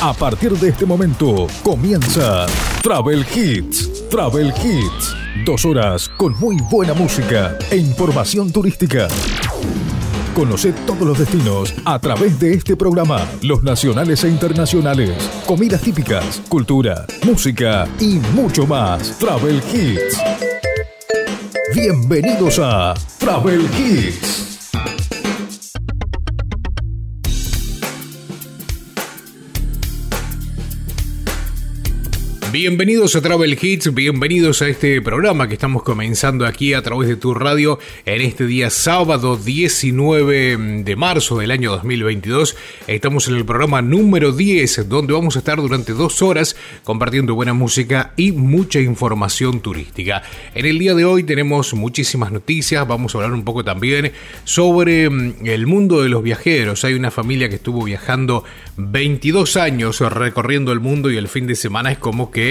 A partir de este momento comienza Travel Hits. Travel Hits. Dos horas con muy buena música e información turística. Conoce todos los destinos a través de este programa, los nacionales e internacionales, comidas típicas, cultura, música y mucho más. Travel Hits. Bienvenidos a Travel Hits. Bienvenidos a Travel Hits, bienvenidos a este programa que estamos comenzando aquí a través de tu radio en este día sábado 19 de marzo del año 2022. Estamos en el programa número 10 donde vamos a estar durante dos horas compartiendo buena música y mucha información turística. En el día de hoy tenemos muchísimas noticias, vamos a hablar un poco también sobre mm, el mundo de los viajeros. Hay una familia que estuvo viajando 22 años recorriendo el mundo y el fin de semana es como que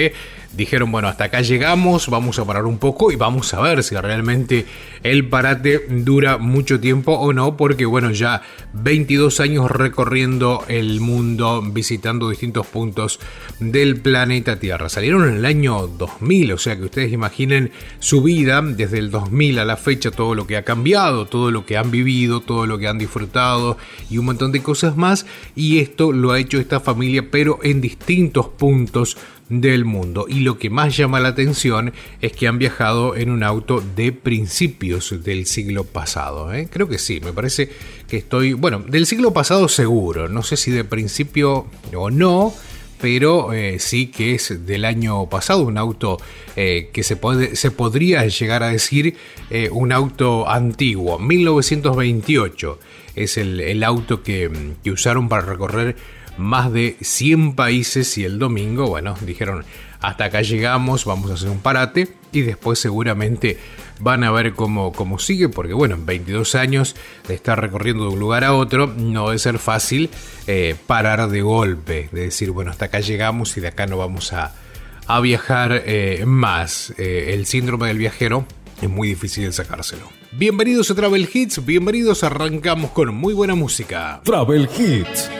dijeron, bueno, hasta acá llegamos, vamos a parar un poco y vamos a ver si realmente el parate dura mucho tiempo o no, porque bueno, ya 22 años recorriendo el mundo, visitando distintos puntos del planeta Tierra. Salieron en el año 2000, o sea que ustedes imaginen su vida desde el 2000 a la fecha, todo lo que ha cambiado, todo lo que han vivido, todo lo que han disfrutado y un montón de cosas más. Y esto lo ha hecho esta familia, pero en distintos puntos del mundo. Y lo que más llama la atención es que han viajado en un auto de principios del siglo pasado. ¿eh? Creo que sí, me parece que estoy, bueno, del siglo pasado seguro, no sé si de principio o no. Pero eh, sí que es del año pasado, un auto eh, que se, puede, se podría llegar a decir un auto antiguo, 1928 es el, auto que, que usaron para recorrer más de 100 países y el domingo, bueno, dijeron, hasta acá llegamos, vamos a hacer un parate y después seguramente van a ver cómo, cómo sigue, porque bueno, en 22 años de estar recorriendo de un lugar a otro, no debe ser fácil eh, parar de golpe, de decir, bueno, hasta acá llegamos y de acá no vamos a, viajar eh, más. Eh, el síndrome del viajero es muy difícil de sacárselo. Bienvenidos a Travel Hits, bienvenidos, arrancamos con muy buena música. Travel Hits.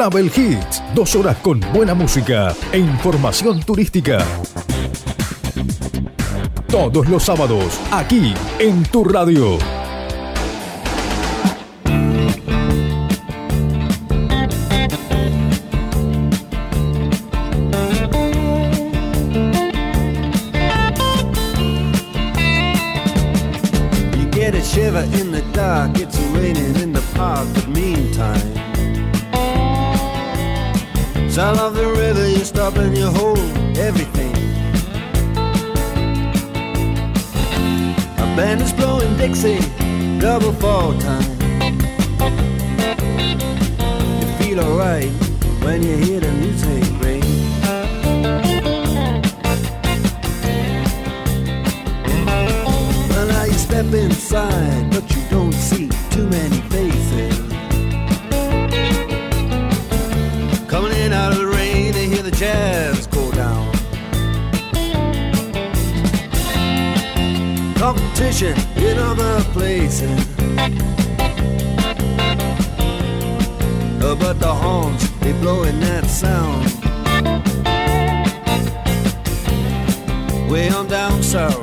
Travel Hits, dos horas con buena música e información turística. Todos los sábados, aquí en tu radio. sexy double fall time. You feel alright when you hear the music ring. Well, now you step inside, but you don't see too many competition in other places. But the horns, they blowing that sound. Way on down south.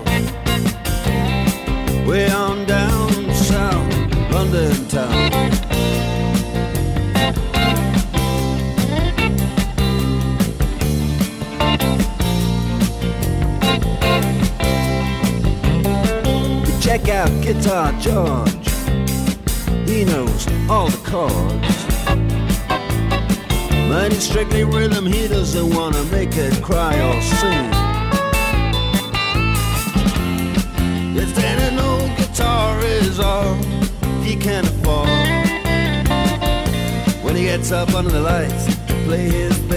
about Guitar George. He knows all the chords. But strictly rhythm, he doesn't want to make it cry or sing. This standing old guitar is all he can afford. When he gets up under the lights to play his bass.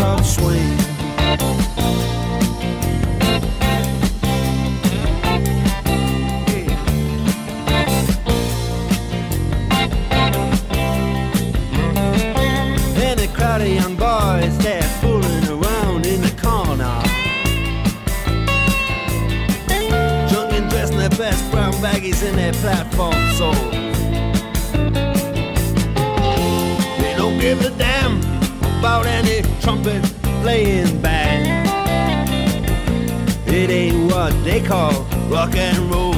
trumpet playing band. It ain't what they call rock and roll.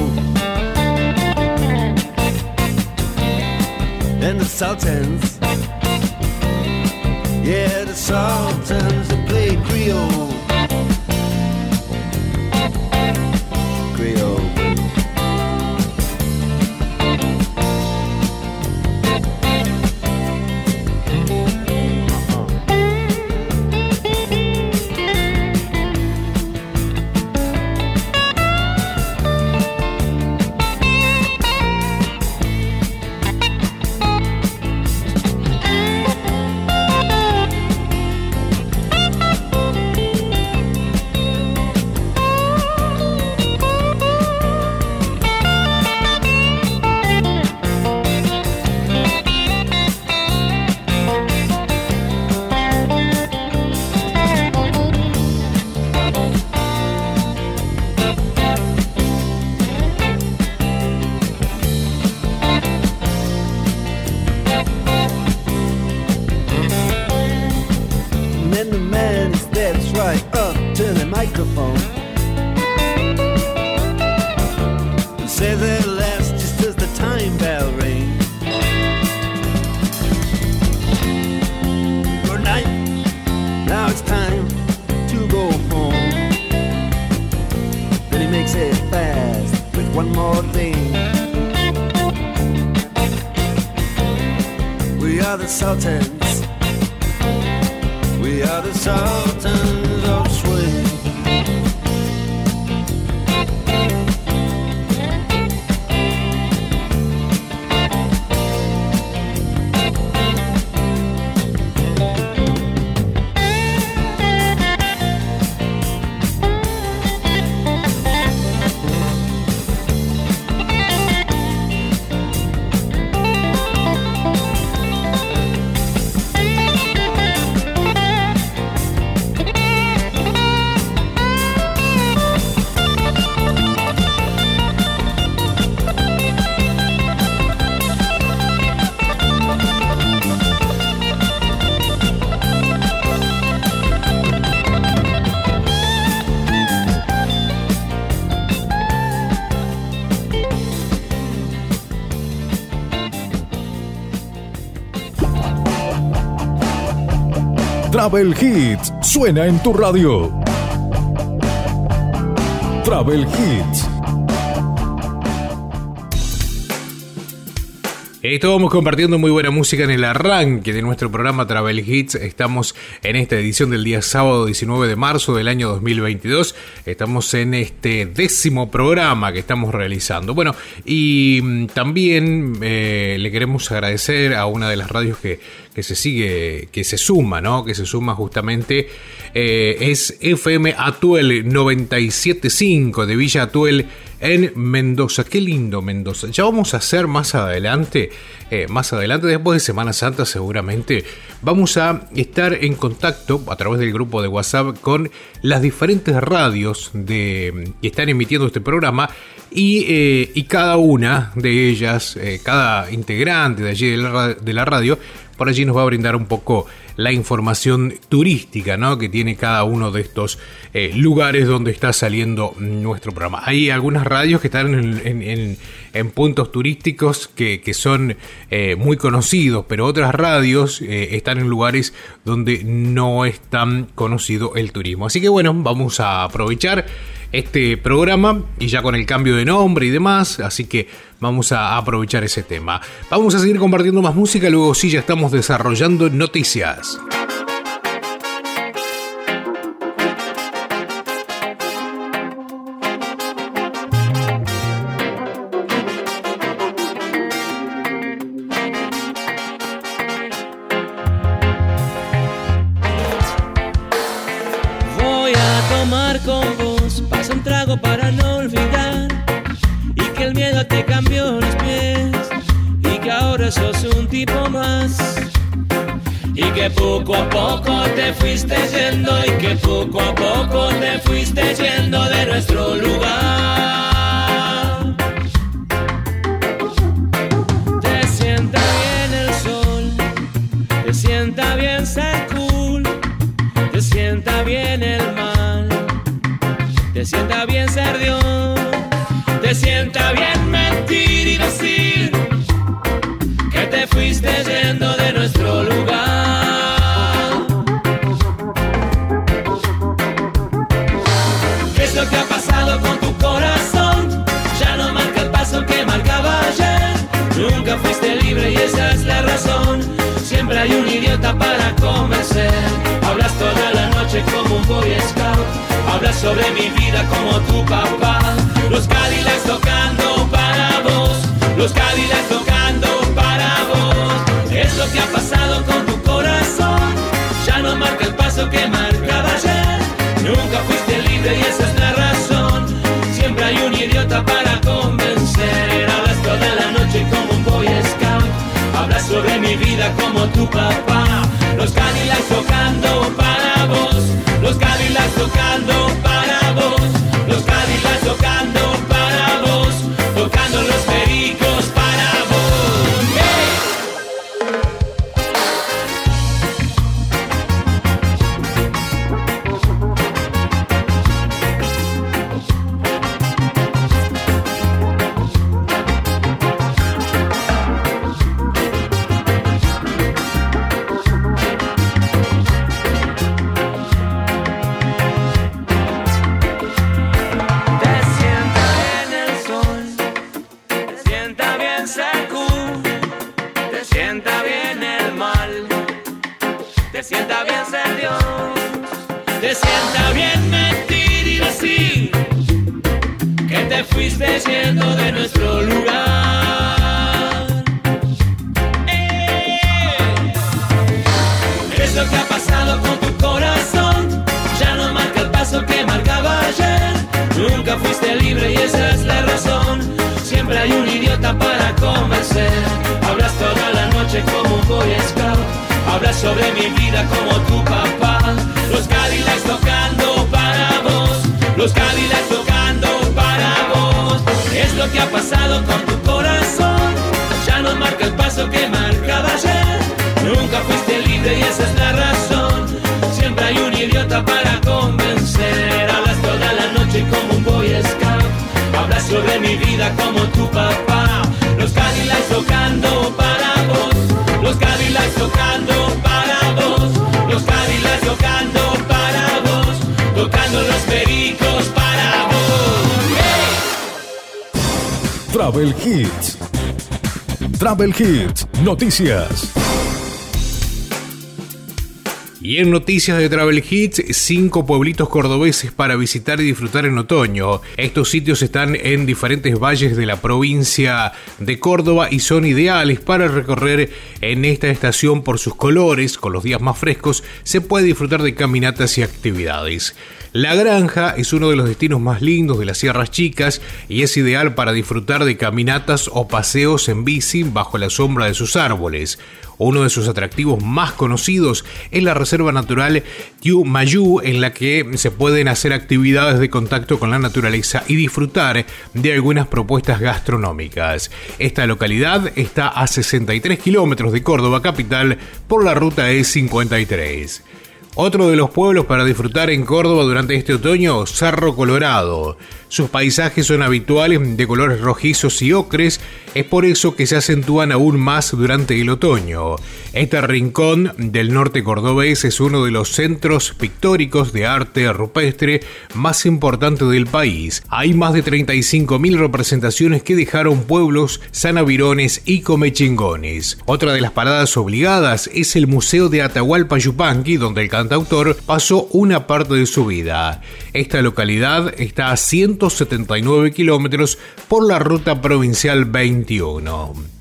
And the Sultans, yeah, the Sultans, they play Creole. Travel Hits suena en tu radio. Travel Hits. Estábamos compartiendo muy buena música en el arranque de nuestro programa Travel Hits. Estamos en esta edición del día sábado 19 de marzo del año 2022. Estamos en este décimo programa que estamos realizando. Bueno, y mm, también eh, le queremos agradecer a una de las radios que, que se sigue, que se suma, ¿no? Que se suma justamente. Eh, es FM Atuel 975 de Villa Atuel en Mendoza. Qué lindo Mendoza. Ya vamos a hacer más adelante, eh, más adelante, después de Semana Santa seguramente, vamos a estar en contacto a través del grupo de WhatsApp con las diferentes radios que están emitiendo este programa y, eh, cada una de ellas, eh, cada integrante de allí de la radio, por allí nos va a brindar un poco la información turística ¿no? que tiene cada uno de estos eh, lugares donde está saliendo nuestro programa. Hay algunas radios que están en, puntos turísticos que, son eh, muy conocidos, pero otras radios eh, están en lugares donde no es tan conocido el turismo. Así que bueno, vamos a aprovechar este programa y ya con el cambio de nombre y demás, así que vamos a aprovechar ese tema. Vamos a seguir compartiendo más música, luego sí ya estamos desarrollando noticias. Noticias. Noticias de Travel Hits, cinco pueblitos cordobeses para visitar y disfrutar en otoño. Estos sitios están en diferentes valles de la provincia de Córdoba y son ideales para recorrer en esta estación por sus colores. Con los días más frescos se puede disfrutar de caminatas y actividades. La granja es uno de los destinos más lindos de las Sierras Chicas y es ideal para disfrutar de caminatas o paseos en bici bajo la sombra de sus árboles. Uno de sus atractivos más conocidos es la Reserva Natural Tiu en la que se pueden hacer actividades de contacto con la naturaleza y disfrutar de algunas propuestas gastronómicas. Esta localidad está a 63 kilómetros de Córdoba capital por la ruta E53. Otro de los pueblos para disfrutar en Córdoba durante este otoño, Cerro Colorado. Sus paisajes son habituales de colores rojizos y ocres, es por eso que se acentúan aún más durante el otoño. Este rincón del norte cordobés es uno de los centros pictóricos de arte rupestre más importantes del país. Hay más de 35.000 representaciones que dejaron pueblos sanavirones y comechingones. Otra de las paradas obligadas es el Museo de Atahualpa Yupanqui, donde el pasó una parte de su vida. Esta localidad está a 179 kilómetros por la ruta provincial 21.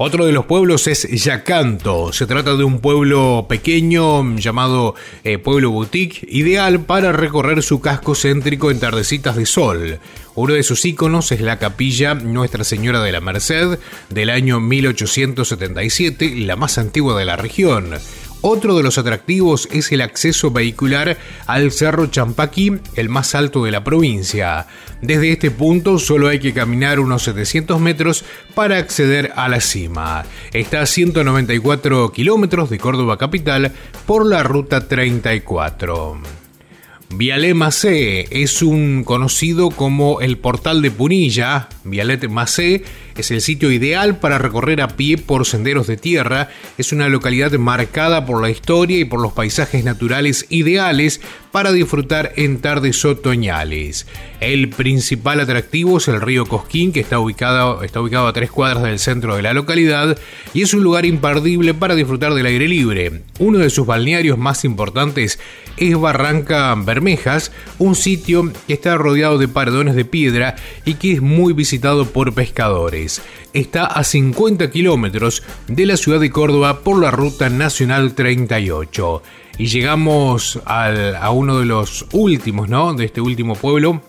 Otro de los pueblos es Yacanto. Se trata de un pueblo pequeño llamado eh, Pueblo Boutique, ideal para recorrer su casco céntrico en tardecitas de sol. Uno de sus iconos es la capilla Nuestra Señora de la Merced del año 1877, la más antigua de la región. Otro de los atractivos es el acceso vehicular al Cerro Champaqui, el más alto de la provincia. Desde este punto solo hay que caminar unos 700 metros para acceder a la cima. Está a 194 kilómetros de Córdoba capital por la ruta 34. Vialet Macé es un conocido como el portal de Punilla. Vialet Macé es el sitio ideal para recorrer a pie por senderos de tierra. Es una localidad marcada por la historia y por los paisajes naturales ideales para disfrutar en tardes otoñales. El principal atractivo es el río Cosquín, que está ubicado, está ubicado a tres cuadras del centro de la localidad y es un lugar imperdible para disfrutar del aire libre. Uno de sus balnearios más importantes es Barranca Bermejas, un sitio que está rodeado de paredones de piedra y que es muy visitado por pescadores. Está a 50 kilómetros de la ciudad de Córdoba por la ruta nacional 38 y llegamos a uno de los últimos, ¿no? De este último pueblo,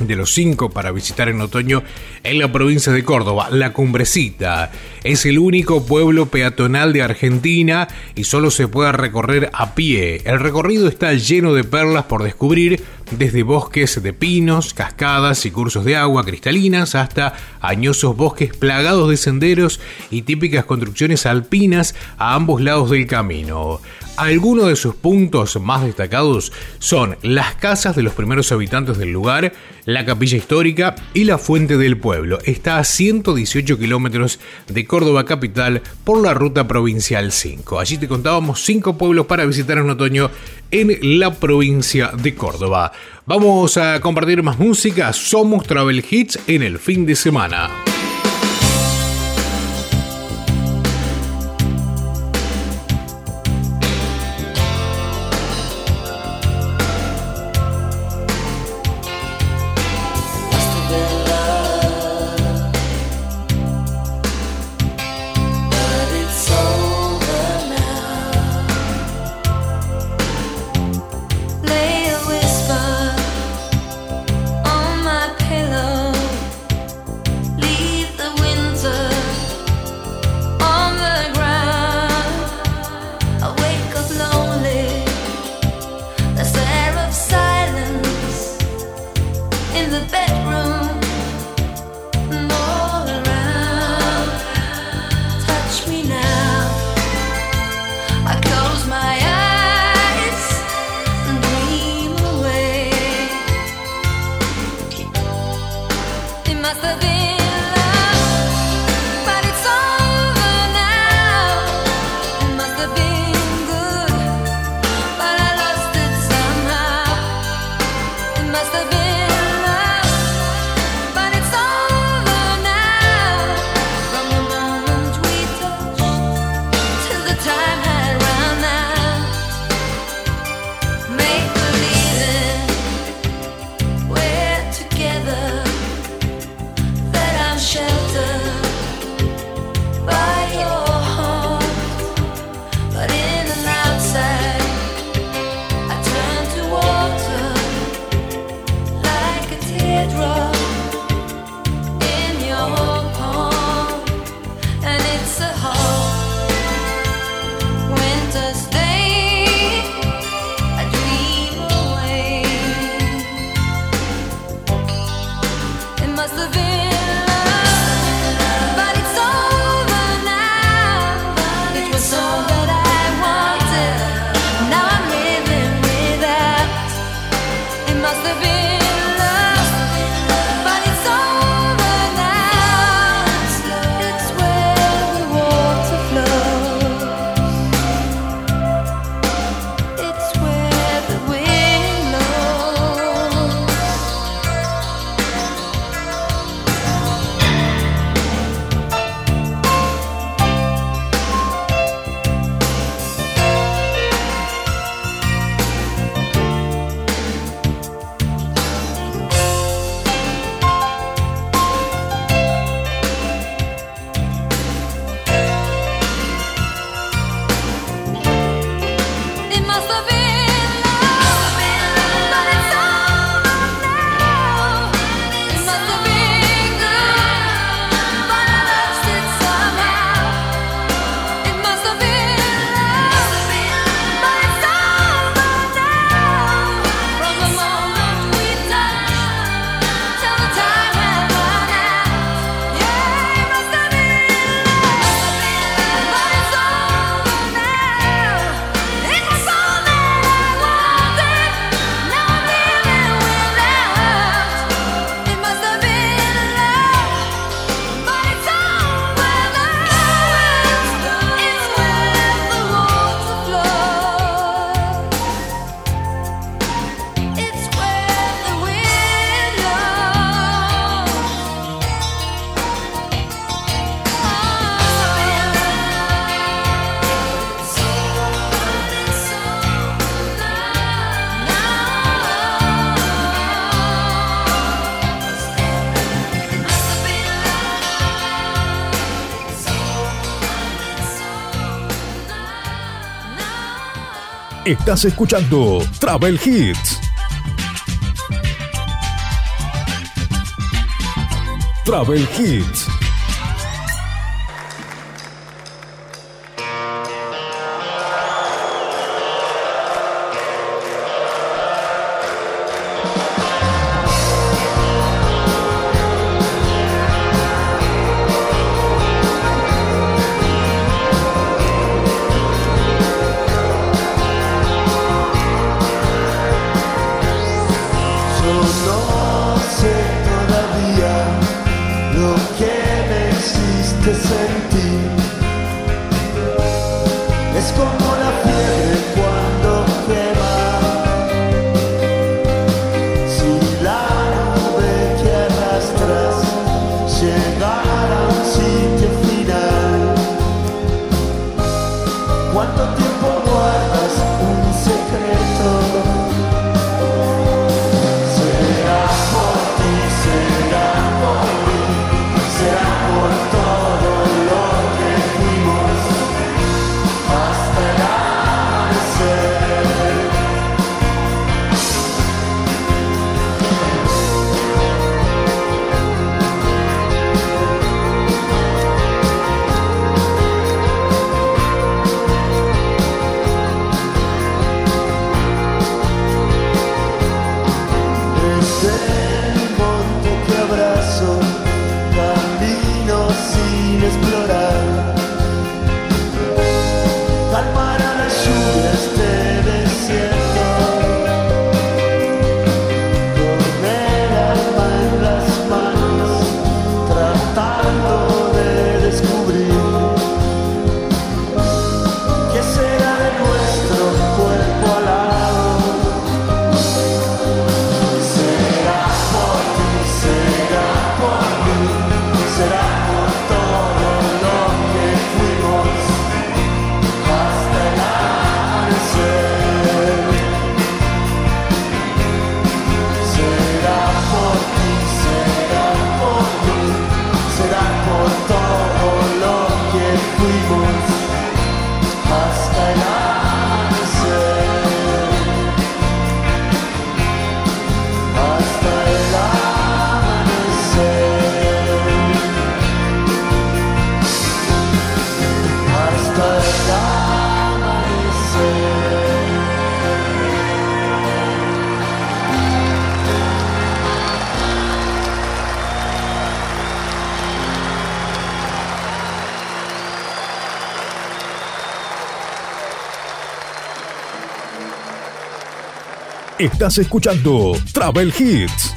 de los cinco para visitar en otoño en la provincia de Córdoba, La Cumbrecita. Es el único pueblo peatonal de Argentina y solo se puede recorrer a pie. El recorrido está lleno de perlas por descubrir, desde bosques de pinos, cascadas y cursos de agua cristalinas hasta añosos bosques plagados de senderos y típicas construcciones alpinas a ambos lados del camino. Algunos de sus puntos más destacados son las casas de los primeros habitantes del lugar, la capilla histórica y la fuente del pueblo. Está a 118 kilómetros de Córdoba capital por la ruta provincial 5. Allí te contábamos 5 pueblos para visitar en otoño en la provincia de Córdoba. Vamos a compartir más música. Somos Travel Hits en el fin de semana. Estás escuchando Travel Hits. Travel Hits. Estás escuchando Travel Hits.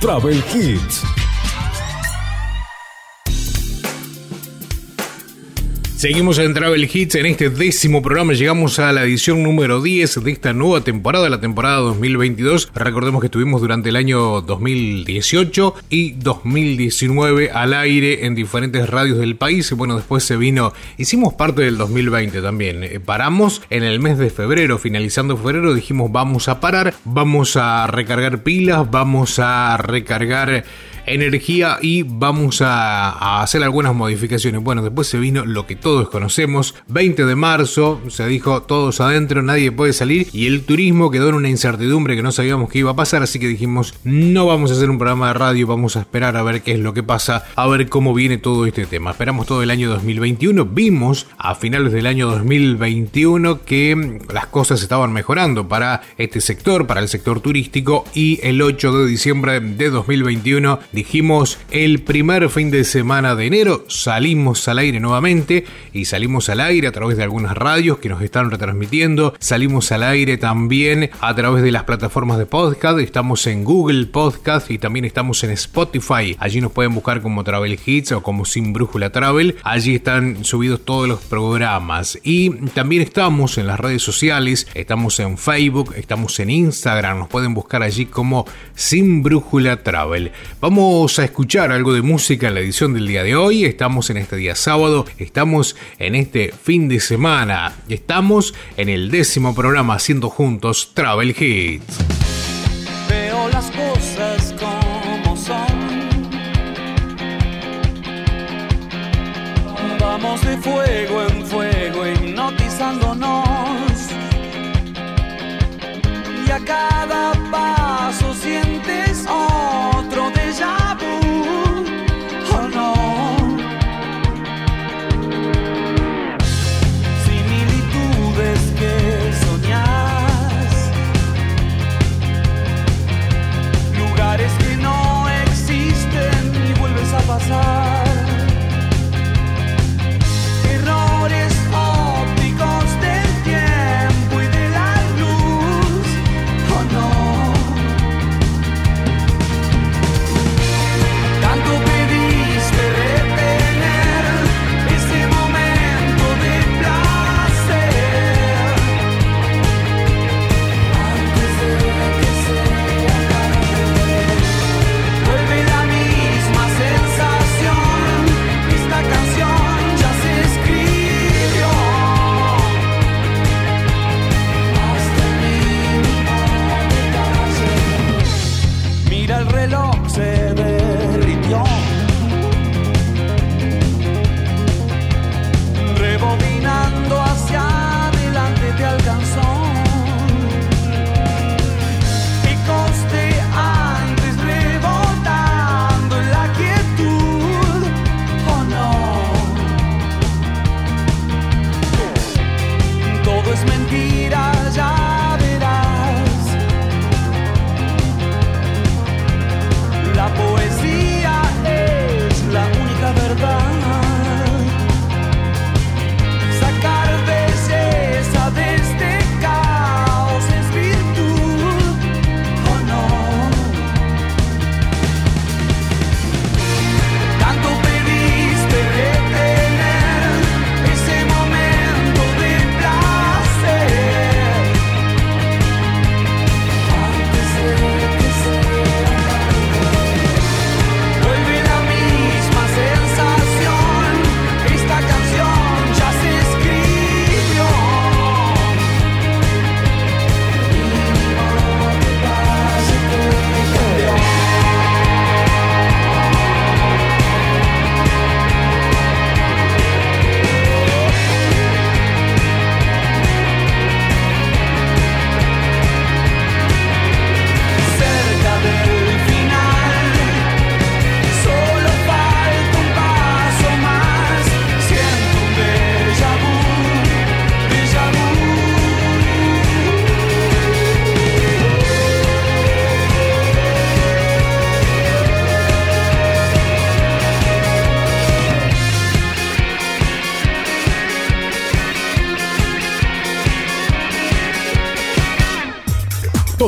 Travel Hits. Seguimos en Travel Hits en este décimo programa. Llegamos a la edición número 10 de esta nueva temporada, la temporada 2022. Recordemos que estuvimos durante el año 2018 y 2019 al aire en diferentes radios del país. Bueno, después se vino, hicimos parte del 2020 también. Eh, paramos en el mes de febrero, finalizando febrero, dijimos vamos a parar, vamos a recargar pilas, vamos a recargar energía y vamos a, hacer algunas modificaciones. Bueno, después se vino lo que todos conocemos, 20 de marzo, se dijo todos adentro, nadie puede salir y el turismo quedó en una incertidumbre que no sabíamos qué iba a pasar, así que dijimos no vamos a hacer un programa de radio, vamos a esperar a ver qué es lo que pasa, a ver cómo viene todo este tema. Esperamos todo el año 2021, vimos a finales del año 2021 que las cosas estaban mejorando para este sector, para el sector turístico y el 8 de diciembre de 2021 dijimos el primer fin de semana de enero, salimos al aire nuevamente y salimos al aire a través de algunas radios que nos están retransmitiendo, salimos al aire también a través de las plataformas de podcast, estamos en Google Podcast y también estamos en Spotify, allí nos pueden buscar como Travel Hits o como Sin Brújula Travel, allí están subidos todos los programas. Y también estamos en las redes sociales, estamos en Facebook, estamos en Instagram, nos pueden buscar allí como Sin Brújula Travel. Vamos Vamos a escuchar algo de música en la edición del día de hoy. Estamos en este día sábado, estamos en este fin de semana, estamos en el décimo programa haciendo juntos Travel Hits. Veo las cosas como son. Vamos de reloj se derritió. Rebobinando hacia adelante te alcanzó.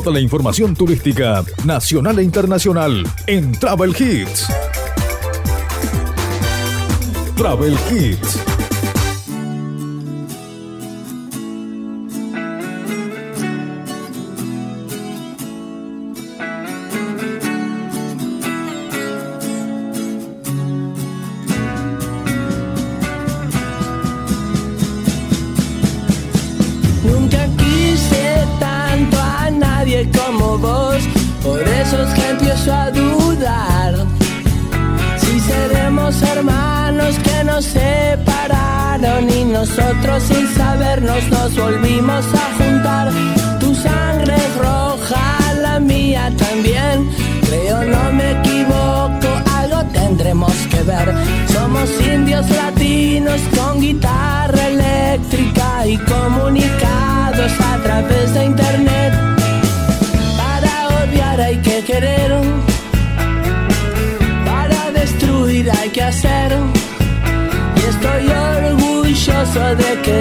La información turística nacional e internacional en Travel Hits. Travel Hits.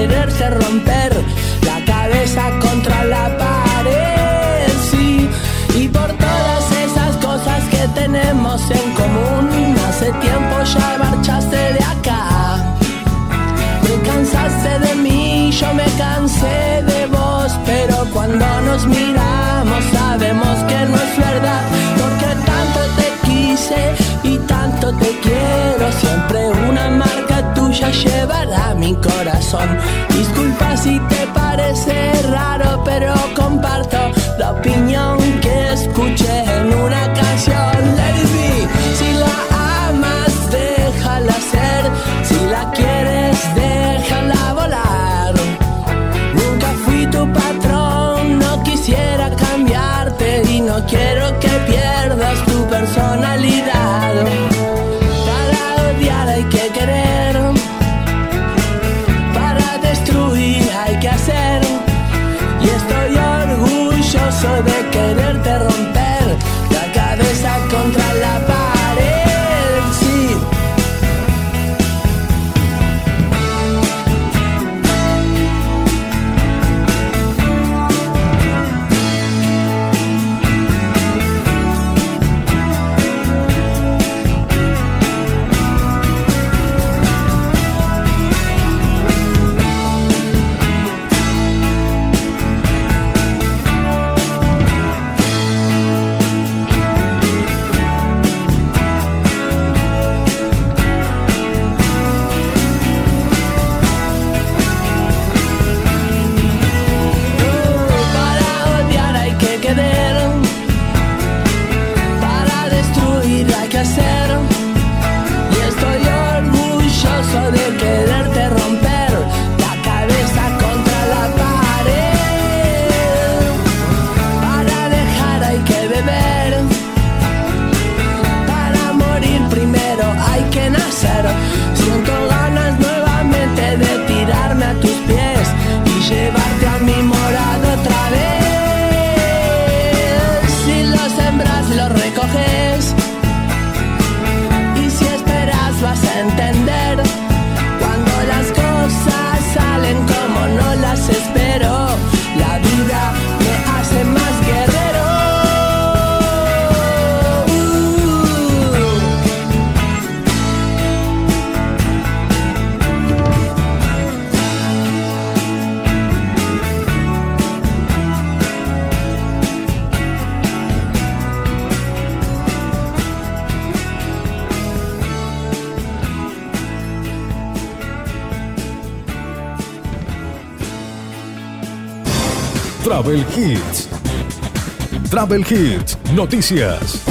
Quererse romper la cabeza contra la pared, sí. Y por todas esas cosas que tenemos en común, hace tiempo ya marchaste de acá. Te cansaste de mí, yo me cansé de vos, pero cuando nos miramos sabemos que no es verdad, porque tanto te quise y tanto te quiero, siempre una tuya llevará mi corazón. Disculpa si te parece Noticias.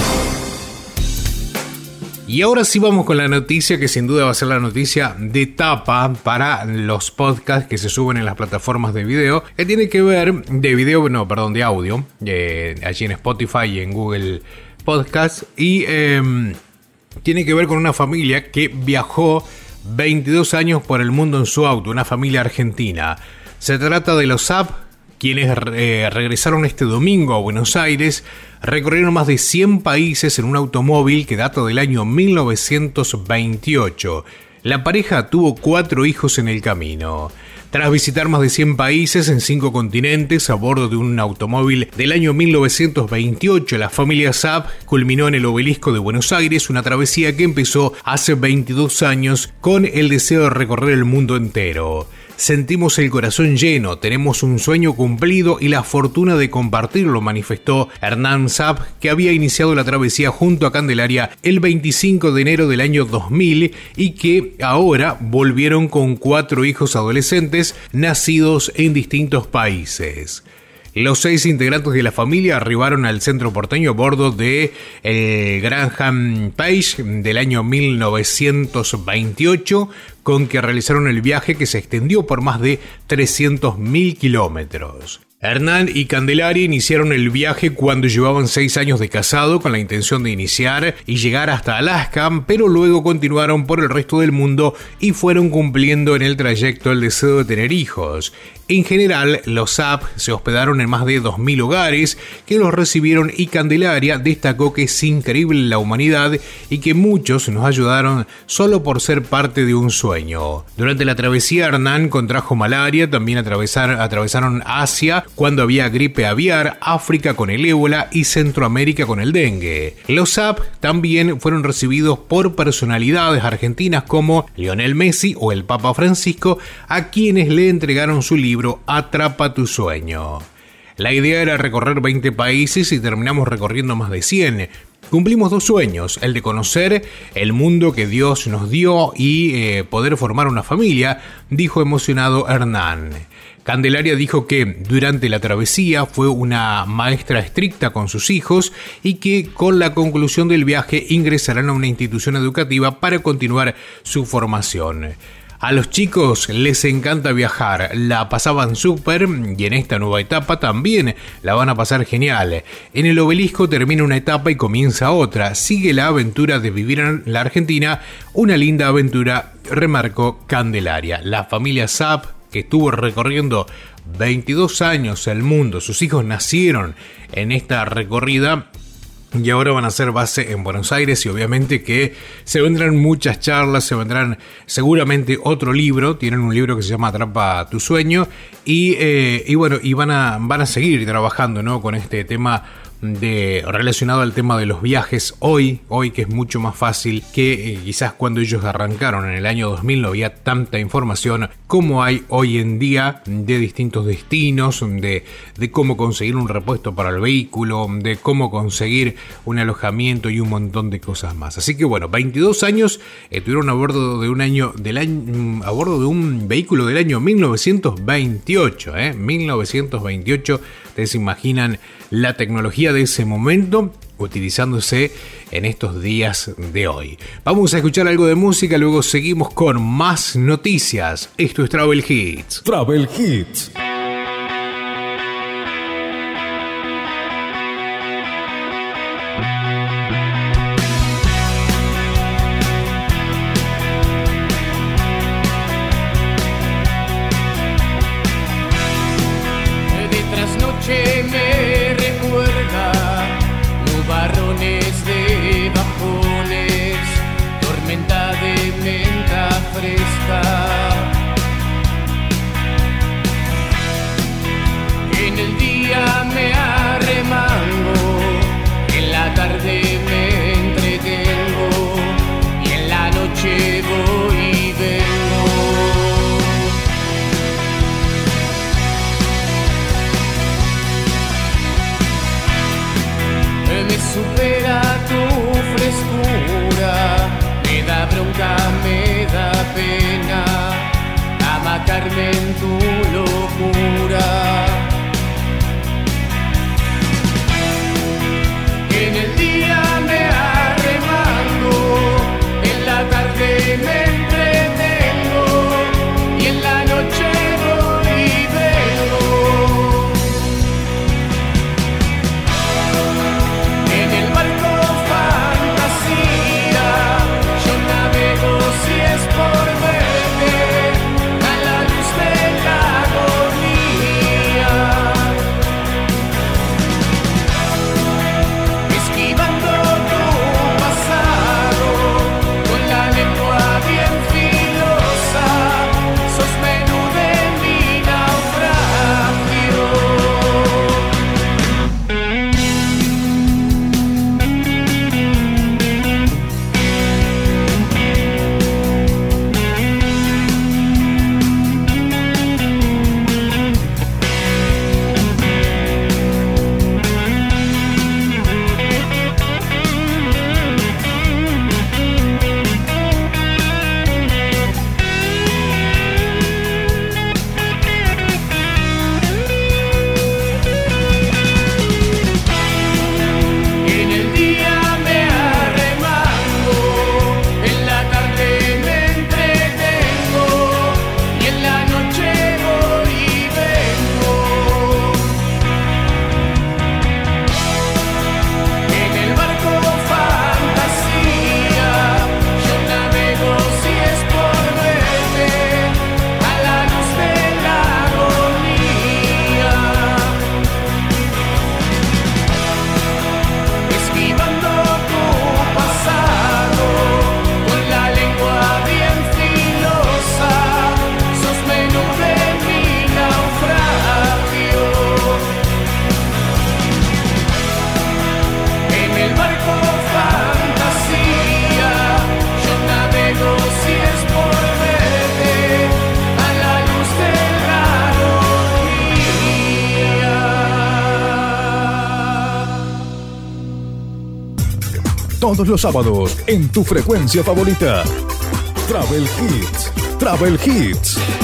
Y ahora sí vamos con la noticia que sin duda va a ser la noticia de tapa para los podcasts que se suben en las plataformas de video, que tiene que ver de video, no, perdón, de audio, eh, allí en Spotify y en Google Podcast, y em, tiene que ver con una familia que viajó 22 años por el mundo en su auto, una familia argentina. Se trata de los Zap, quienes eh, regresaron este domingo a Buenos Aires, recorrieron más de 100 países en un automóvil que data del año 1928. La pareja tuvo cuatro hijos en el camino. Tras visitar más de 100 países en cinco continentes a bordo de un automóvil del año 1928, la familia Saab culminó en el obelisco de Buenos Aires una travesía que empezó hace 22 años con el deseo de recorrer el mundo entero. Sentimos el corazón lleno, tenemos un sueño cumplido y la fortuna de compartirlo, manifestó Hernán Saab, que había iniciado la travesía junto a Candelaria el 25 de enero del año 2000 y que ahora volvieron con cuatro hijos adolescentes nacidos en distintos países. Los seis integrantes de la familia arribaron al centro porteño a bordo de el Graham Page del año 1928, con que realizaron el viaje que se extendió por más de 300.000 kilómetros. Hernán y Candelaria iniciaron el viaje cuando llevaban seis años de casado con la intención de iniciar y llegar hasta Alaska, pero luego continuaron por el resto del mundo y fueron cumpliendo en el trayecto el deseo de tener hijos. En general, los SAP se hospedaron en más de 2.000 hogares que los recibieron y Candelaria destacó que es increíble la humanidad y que muchos nos ayudaron solo por ser parte de un sueño. Durante la travesía Hernán contrajo malaria, también atravesaron, Asia cuando había gripe aviar, África con el ébola y Centroamérica con el dengue. Los SAP también fueron recibidos por personalidades argentinas como Lionel Messi o el Papa Francisco, a quienes le entregaron su libro Atrapa tu sueño. La idea era recorrer 20 países y terminamos recorriendo más de 100. Cumplimos dos sueños, el de conocer el mundo que Dios nos dio y eh, poder formar una familia, dijo emocionado Hernán. Candelaria dijo que durante la travesía fue una maestra estricta con sus hijos y que con la conclusión del viaje ingresarán a una institución educativa para continuar su formación. A los chicos les encanta viajar, la pasaban súper y en esta nueva etapa también la van a pasar genial. En el obelisco termina una etapa y comienza otra. Sigue la aventura de vivir en la Argentina, una linda aventura, remarcó Candelaria. La familia Zap, que estuvo recorriendo 22 años el mundo, sus hijos nacieron en esta recorrida, y ahora van a ser base en Buenos Aires y obviamente que se vendrán muchas charlas, se vendrán seguramente otro libro, tienen un libro que se llama Atrapa tu sueño y, eh, y bueno, y van a, van a seguir trabajando ¿no? con este tema de, relacionado al tema de los viajes hoy, hoy que es mucho más fácil que eh, quizás cuando ellos arrancaron en el año 2000 no había tanta información como hay hoy en día de distintos destinos, de, de cómo conseguir un repuesto para el vehículo, de cómo conseguir un alojamiento y un montón de cosas más. Así que bueno, 22 años estuvieron a bordo de un año del año a bordo de un vehículo del año 1928, ¿eh? 1928, ustedes imaginan la tecnología de ese momento utilizándose en estos días de hoy. Vamos a escuchar algo de música, luego seguimos con más noticias. Esto es Travel Hits. Travel Hits. Todos los sábados en tu frecuencia favorita. Travel Hits. Travel Hits.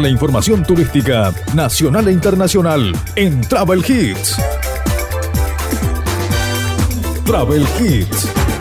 La información turística nacional e internacional en Travel Hits. Travel Hits.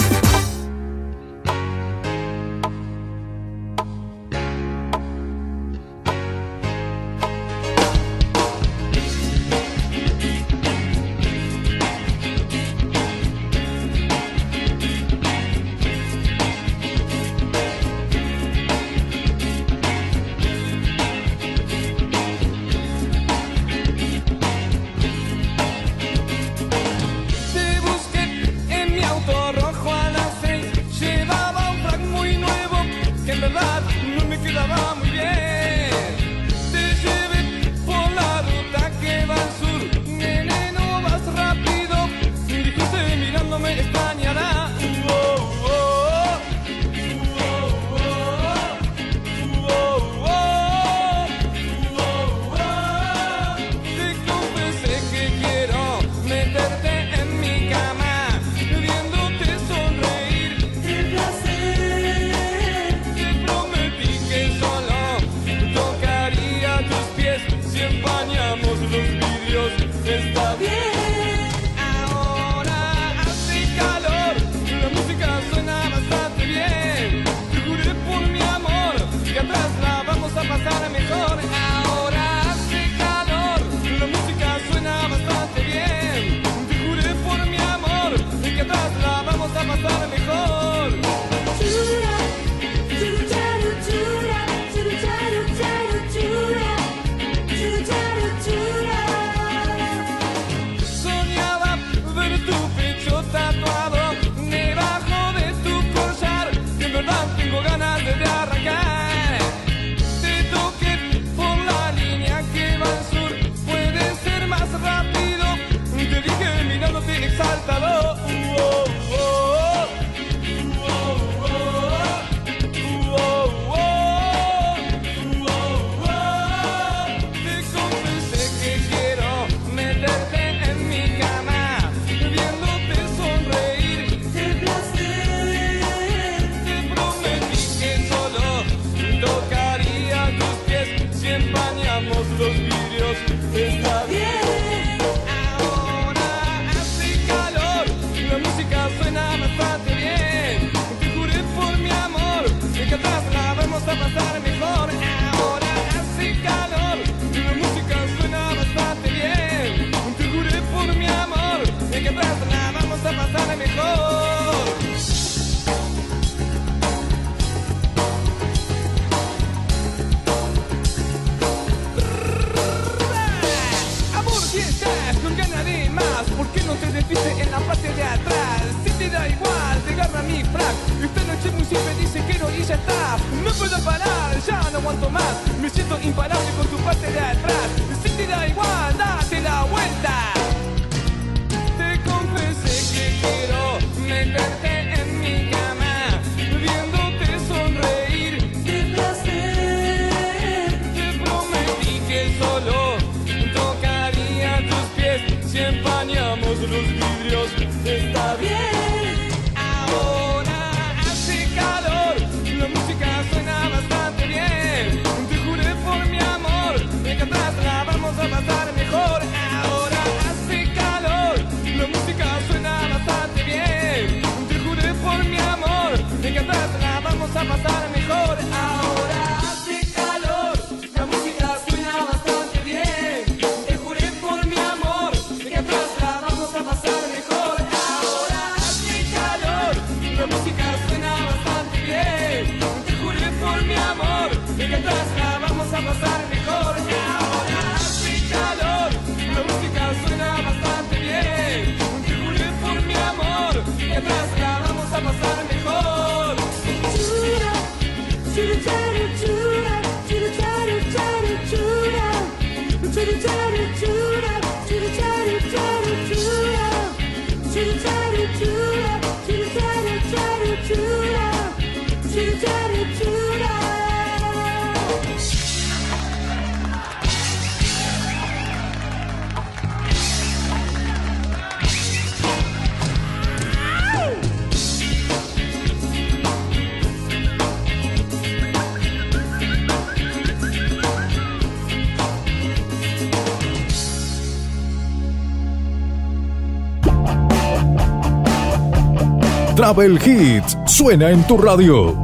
Travel Hits suena en tu radio.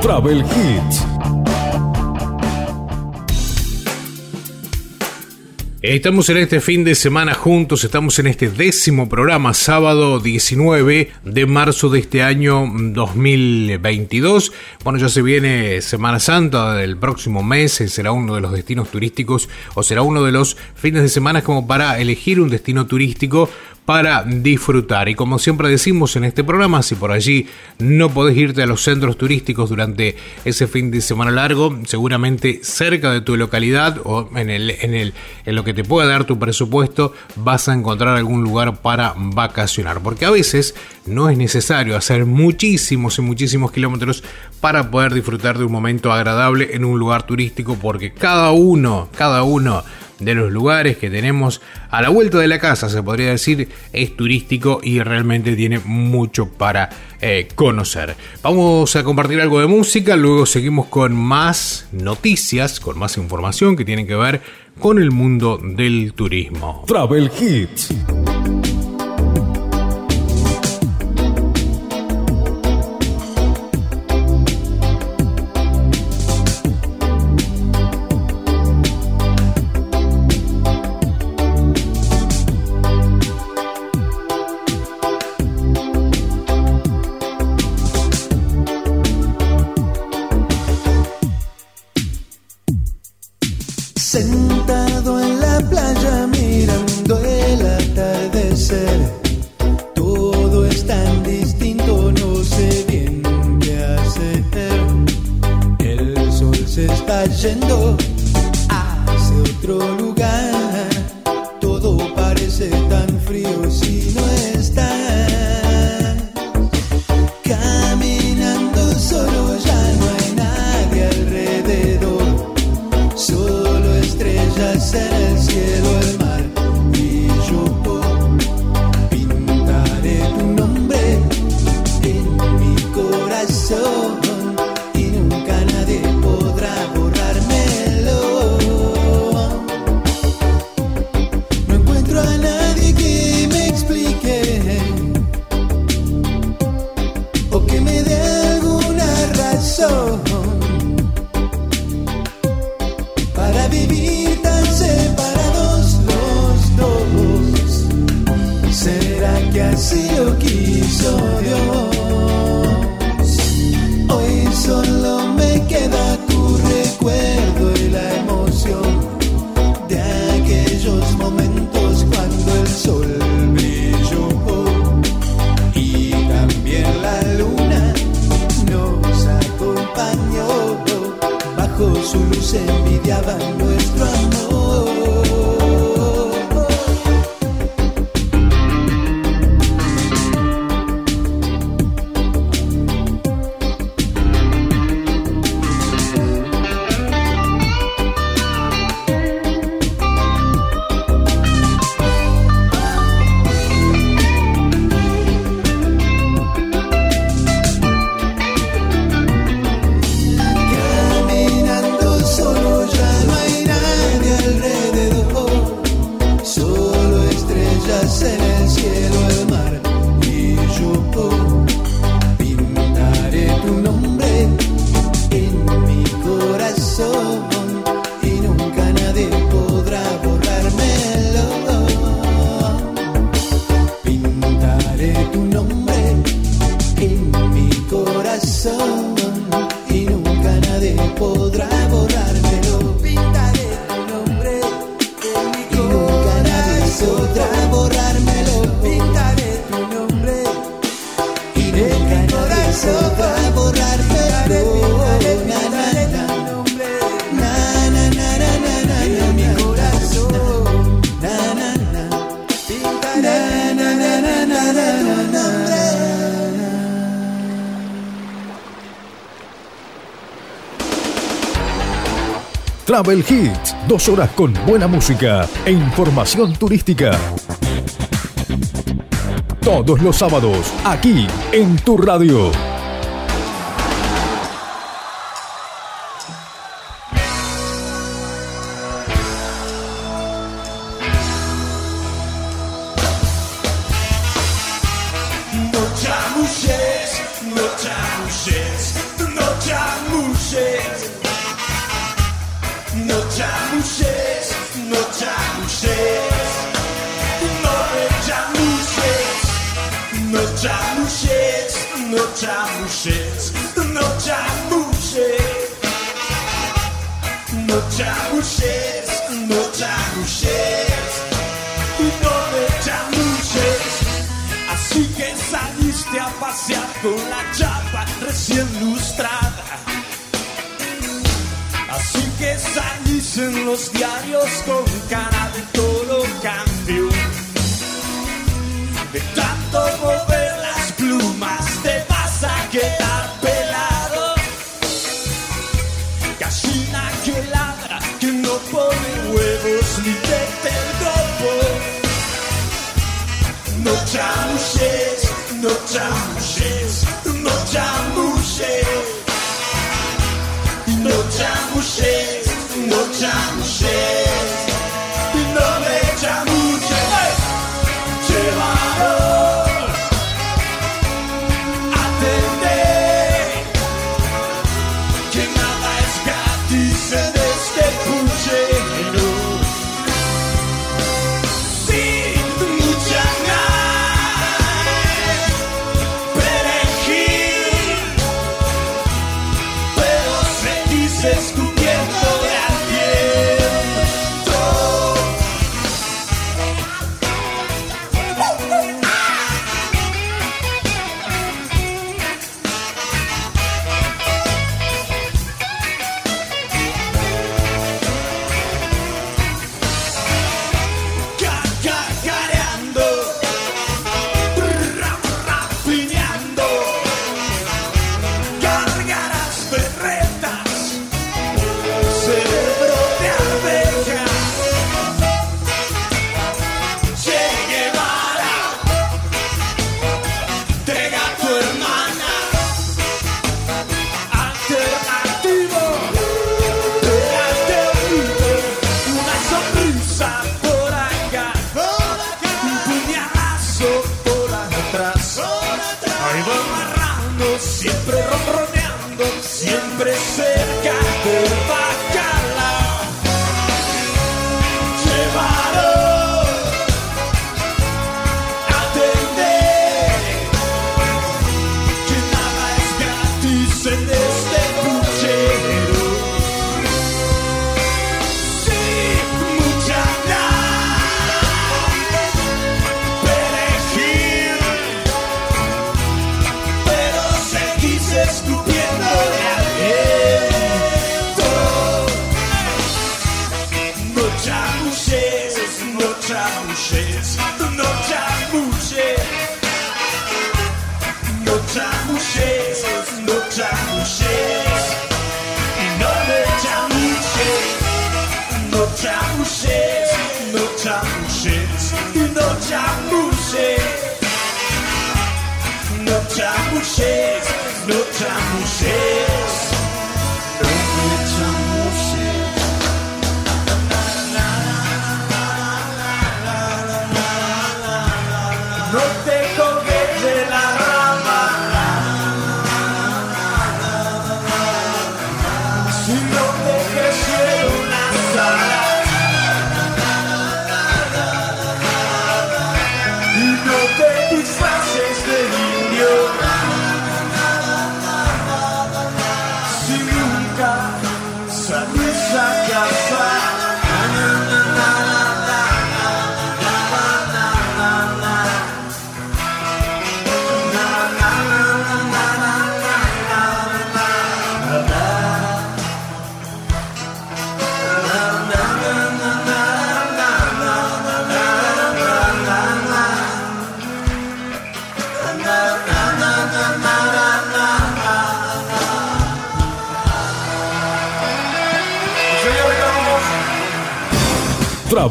Travel Hits. Estamos en este fin de semana juntos, estamos en este décimo programa, sábado 19 de marzo de este año 2022. Bueno, ya se viene Semana Santa del próximo mes, será uno de los destinos turísticos o será uno de los fines de semana como para elegir un destino turístico para disfrutar. Y como siempre decimos en este programa, si por allí no podés irte a los centros turísticos durante ese fin de semana largo, seguramente cerca de tu localidad o en, el, en, el, en lo que te pueda dar tu presupuesto, vas a encontrar algún lugar para vacacionar. Porque a veces no es necesario hacer muchísimos y muchísimos kilómetros para poder disfrutar de un momento agradable en un lugar turístico, porque cada uno, cada uno de los lugares que tenemos a la vuelta de la casa, se podría decir, es turístico y realmente tiene mucho para eh, conocer. Vamos a compartir algo de música, luego seguimos con más noticias, con más información que tienen que ver con el mundo del turismo. Travel Hits. Travel Hits, dos horas con buena música e información turística. Todos los sábados, aquí en tu radio.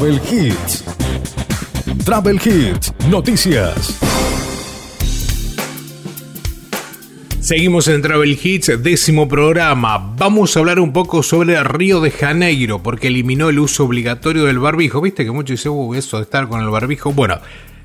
Travel Hits. Travel Hits, noticias. Seguimos en Travel Hits, décimo programa. Vamos a hablar un poco sobre Río de Janeiro, porque eliminó el uso obligatorio del barbijo. Viste que muchos dicen, eso de estar con el barbijo. Bueno,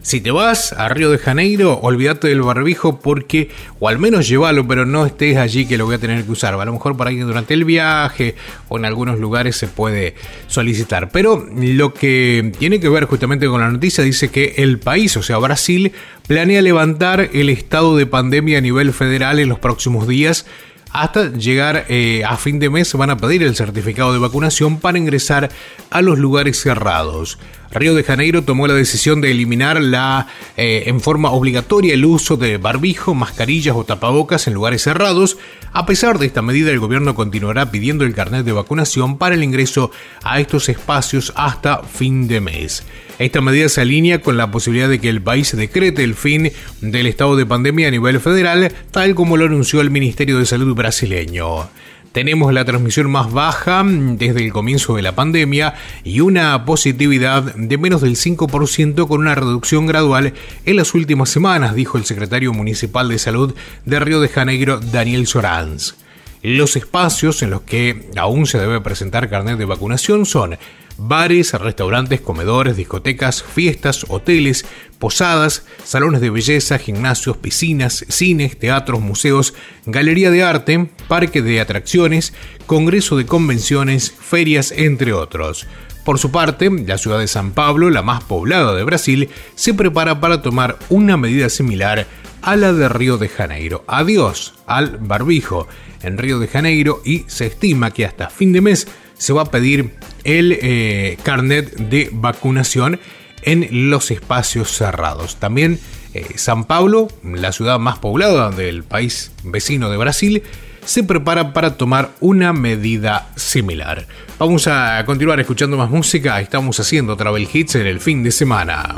si te vas a Río de Janeiro, olvídate del barbijo porque, o al menos llévalo, pero no estés allí que lo voy a tener que usar. A lo mejor para alguien durante el viaje o en algunos lugares se puede solicitar. Pero lo que tiene que ver justamente con la noticia dice que el país, o sea Brasil, planea levantar el estado de pandemia a nivel federal en los próximos días hasta llegar eh, a fin de mes van a pedir el certificado de vacunación para ingresar a los lugares cerrados. Río de Janeiro tomó la decisión de eliminar la, eh, en forma obligatoria el uso de barbijo, mascarillas o tapabocas en lugares cerrados. A pesar de esta medida, el gobierno continuará pidiendo el carnet de vacunación para el ingreso a estos espacios hasta fin de mes. Esta medida se alinea con la posibilidad de que el país decrete el fin del estado de pandemia a nivel federal, tal como lo anunció el Ministerio de Salud brasileño. Tenemos la transmisión más baja desde el comienzo de la pandemia y una positividad de menos del 5% con una reducción gradual en las últimas semanas, dijo el secretario municipal de salud de Río de Janeiro, Daniel Sorans. Los espacios en los que aún se debe presentar carnet de vacunación son bares, restaurantes, comedores, discotecas, fiestas, hoteles, posadas, salones de belleza, gimnasios, piscinas, cines, teatros, museos, galería de arte, parque de atracciones, congreso de convenciones, ferias, entre otros. Por su parte, la ciudad de San Pablo, la más poblada de Brasil, se prepara para tomar una medida similar a la de Río de Janeiro. Adiós al barbijo en Río de Janeiro y se estima que hasta fin de mes se va a pedir el eh, carnet de vacunación en los espacios cerrados. También eh, San Pablo, la ciudad más poblada del país vecino de Brasil, se prepara para tomar una medida similar. Vamos a continuar escuchando más música, estamos haciendo Travel Hits en el fin de semana.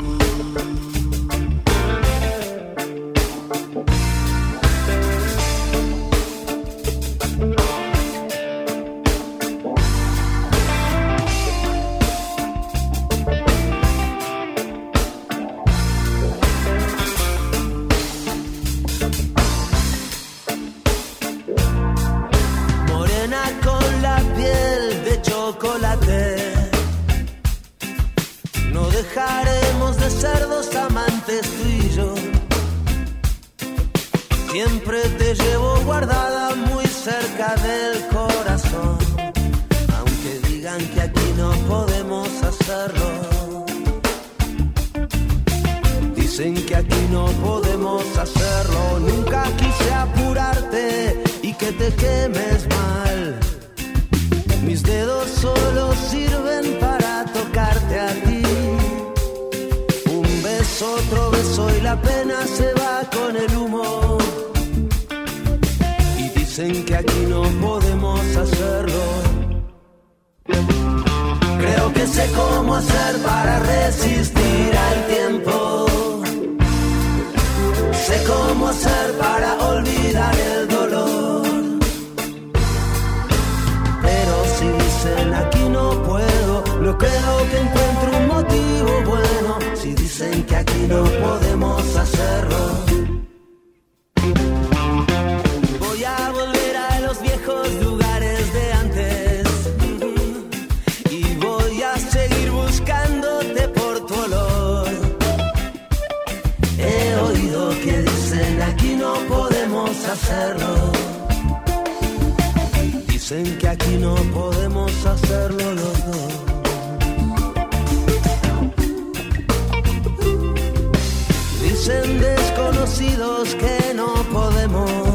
quemes mal. Mis dedos solo sirven para tocarte a ti. Un beso, otro beso y la pena se va con el humo. Y dicen que aquí no podemos hacerlo. Creo que sé cómo hacer para resistir al tiempo Creo que encuentro un motivo bueno si dicen que aquí no podemos hacerlo. Voy a volver a los viejos lugares de antes y voy a seguir buscándote por tu olor. He oído que dicen aquí no podemos hacerlo. Dicen que aquí no podemos hacerlo los dos. en desconocidos que no podemos.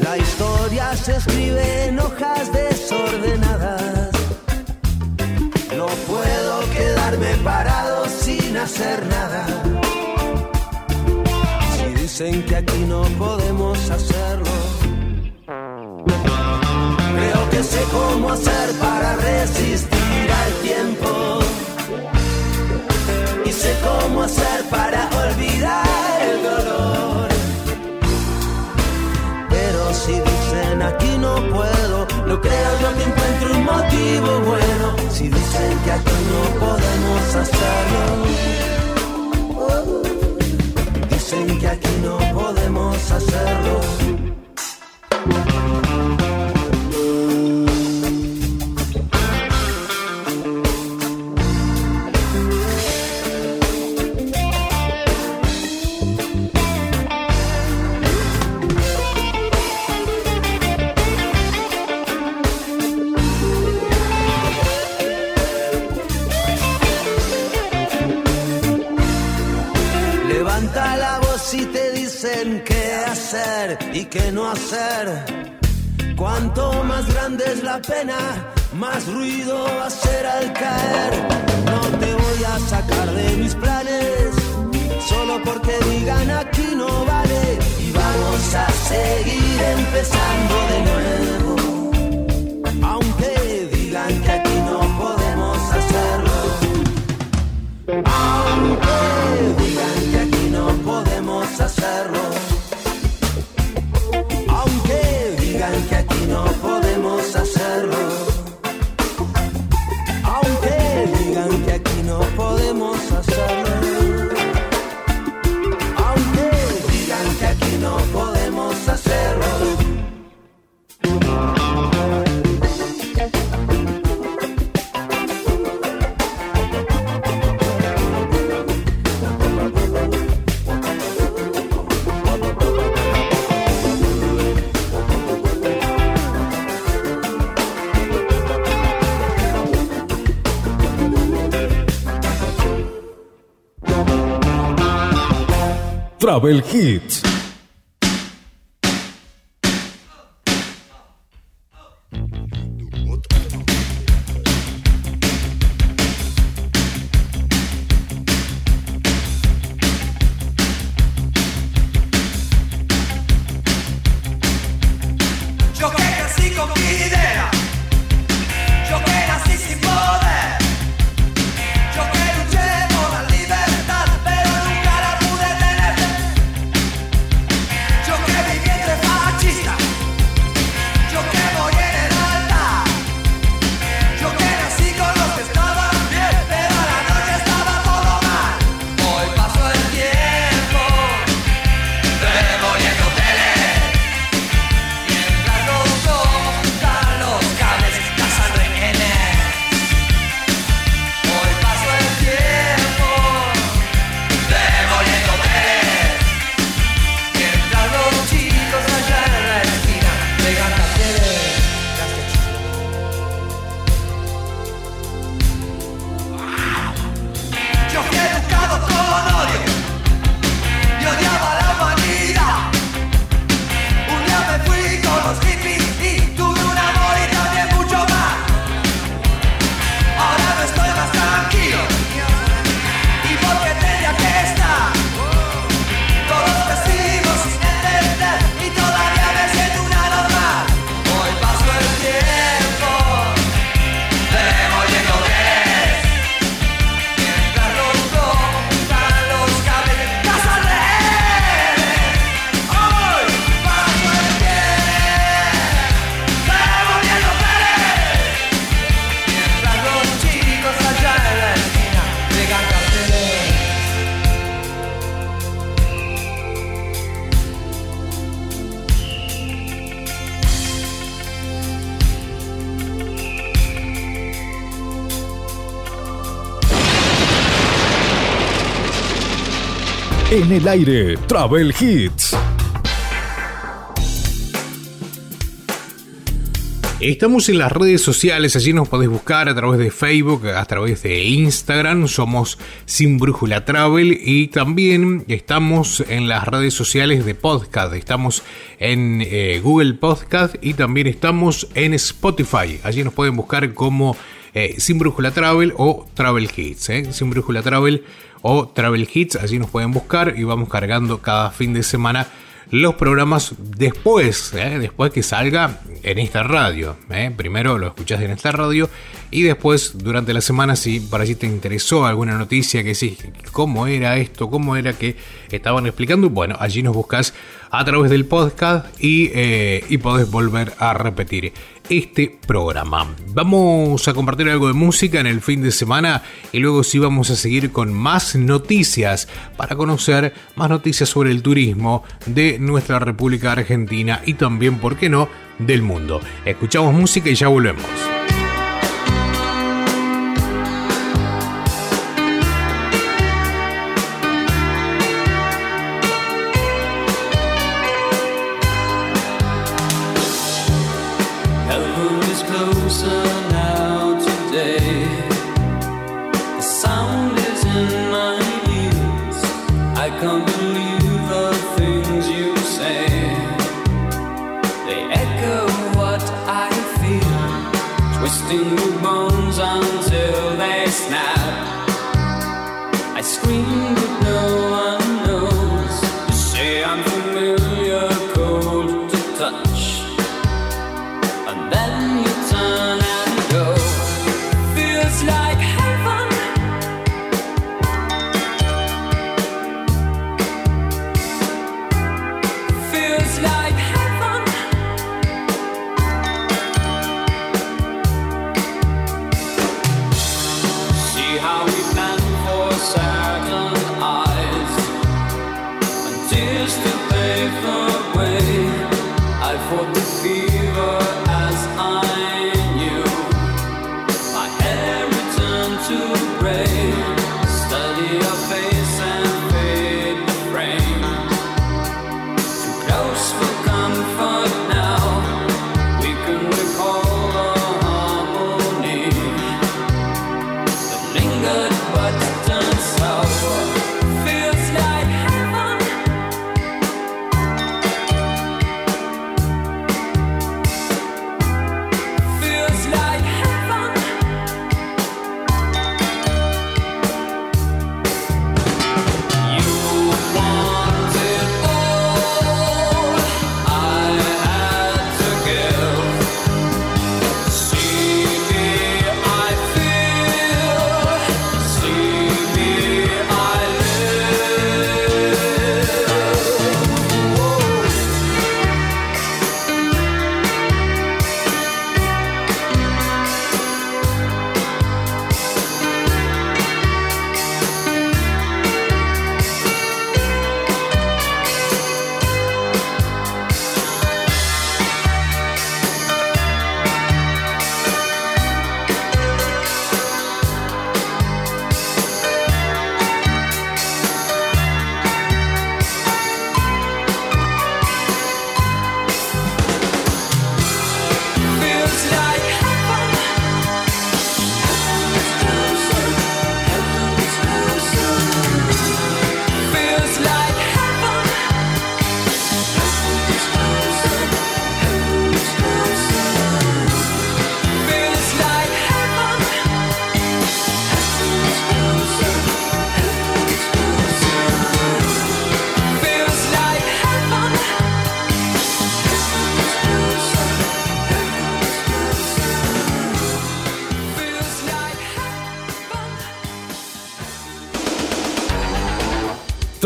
La historia se escribe en hojas desordenadas. No puedo quedarme parado sin hacer nada. Si dicen que aquí no podemos hacerlo. Creo que sé cómo hacer para resistir aquí no puedo, no creo yo que encuentre un motivo bueno. Si dicen que aquí no podemos hacerlo, dicen que aquí no podemos hacerlo. Cuanto más grande es la pena, más ruido va a ser al caer. No te voy a sacar de mis planes, solo porque digan aquí no vale. Y vamos a seguir empezando. Travel Hits. En el aire, Travel Hits. Estamos en las redes sociales, allí nos podés buscar a través de Facebook, a través de Instagram, somos Sin Brújula Travel y también estamos en las redes sociales de podcast, estamos en eh, Google Podcast y también estamos en Spotify, allí nos pueden buscar como eh, Sin Brújula Travel o Travel Hits, eh. Sin Brújula Travel o Travel Hits, allí nos pueden buscar y vamos cargando cada fin de semana los programas después, ¿eh? después que salga en esta radio. ¿eh? Primero lo escuchás en esta radio y después durante la semana si para si te interesó alguna noticia que sí, cómo era esto, cómo era que estaban explicando, bueno, allí nos buscas a través del podcast y, eh, podés volver a repetir este programa. Vamos a compartir algo de música en el fin de semana y luego sí vamos a seguir con más noticias para conocer más noticias sobre el turismo de nuestra República Argentina y también, ¿por qué no?, del mundo. Escuchamos música y ya volvemos.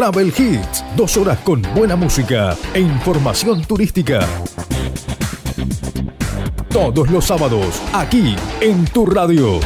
Travel Hits, dos horas con buena música e información turística. Todos los sábados, aquí en tu radio.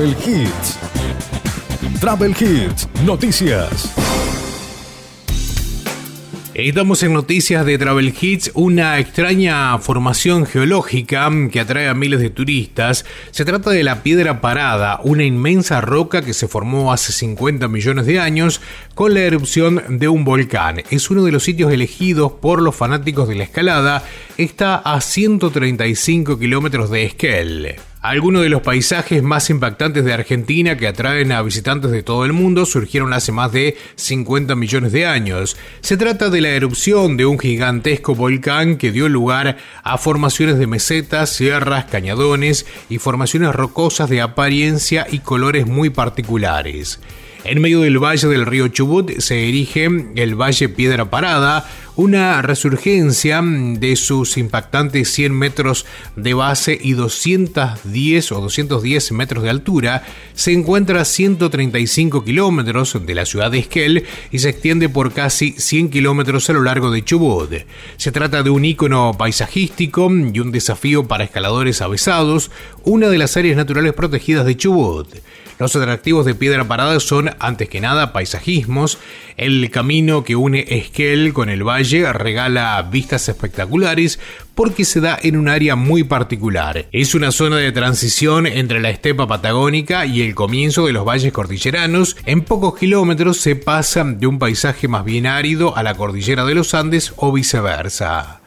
Travel Hits. Travel Hits, noticias. Estamos en noticias de Travel Hits, una extraña formación geológica que atrae a miles de turistas. Se trata de la Piedra Parada, una inmensa roca que se formó hace 50 millones de años con la erupción de un volcán. Es uno de los sitios elegidos por los fanáticos de la escalada. Está a 135 kilómetros de Esquel. Algunos de los paisajes más impactantes de Argentina que atraen a visitantes de todo el mundo surgieron hace más de 50 millones de años. Se trata de la erupción de un gigantesco volcán que dio lugar a formaciones de mesetas, sierras, cañadones y formaciones rocosas de apariencia y colores muy particulares. En medio del valle del río Chubut se erige el Valle Piedra Parada, una resurgencia de sus impactantes 100 metros de base y 210 o 210 metros de altura, se encuentra a 135 kilómetros de la ciudad de Esquel y se extiende por casi 100 kilómetros a lo largo de Chubut. Se trata de un ícono paisajístico y un desafío para escaladores avesados, una de las áreas naturales protegidas de Chubut. Los atractivos de Piedra Parada son, antes que nada, paisajismos. El camino que une Esquel con el valle regala vistas espectaculares porque se da en un área muy particular. Es una zona de transición entre la estepa patagónica y el comienzo de los valles cordilleranos. En pocos kilómetros se pasa de un paisaje más bien árido a la cordillera de los Andes o viceversa.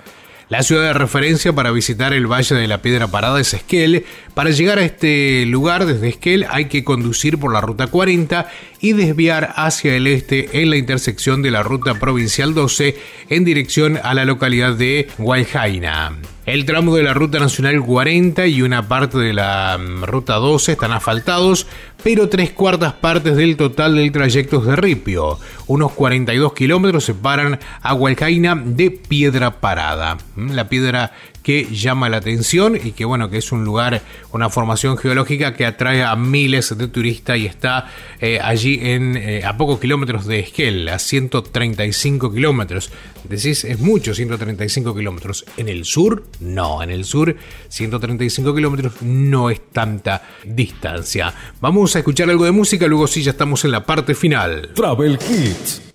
La ciudad de referencia para visitar el Valle de la Piedra Parada es Esquel. Para llegar a este lugar desde Esquel hay que conducir por la Ruta 40 y desviar hacia el este en la intersección de la Ruta Provincial 12 en dirección a la localidad de Guayjaina. El tramo de la Ruta Nacional 40 y una parte de la mm, Ruta 12 están asfaltados, pero tres cuartas partes del total del trayecto es de ripio. Unos 42 kilómetros separan a Hualcaina de Piedra Parada. Mm, la piedra que llama la atención y que bueno, que es un lugar, una formación geológica que atrae a miles de turistas y está eh, allí eh, a pocos kilómetros de Esquel, a 135 kilómetros. Decís, es mucho 135 kilómetros. En el sur, no, en el sur 135 kilómetros no es tanta distancia. Vamos a escuchar algo de música, luego sí ya estamos en la parte final. Travel Hits.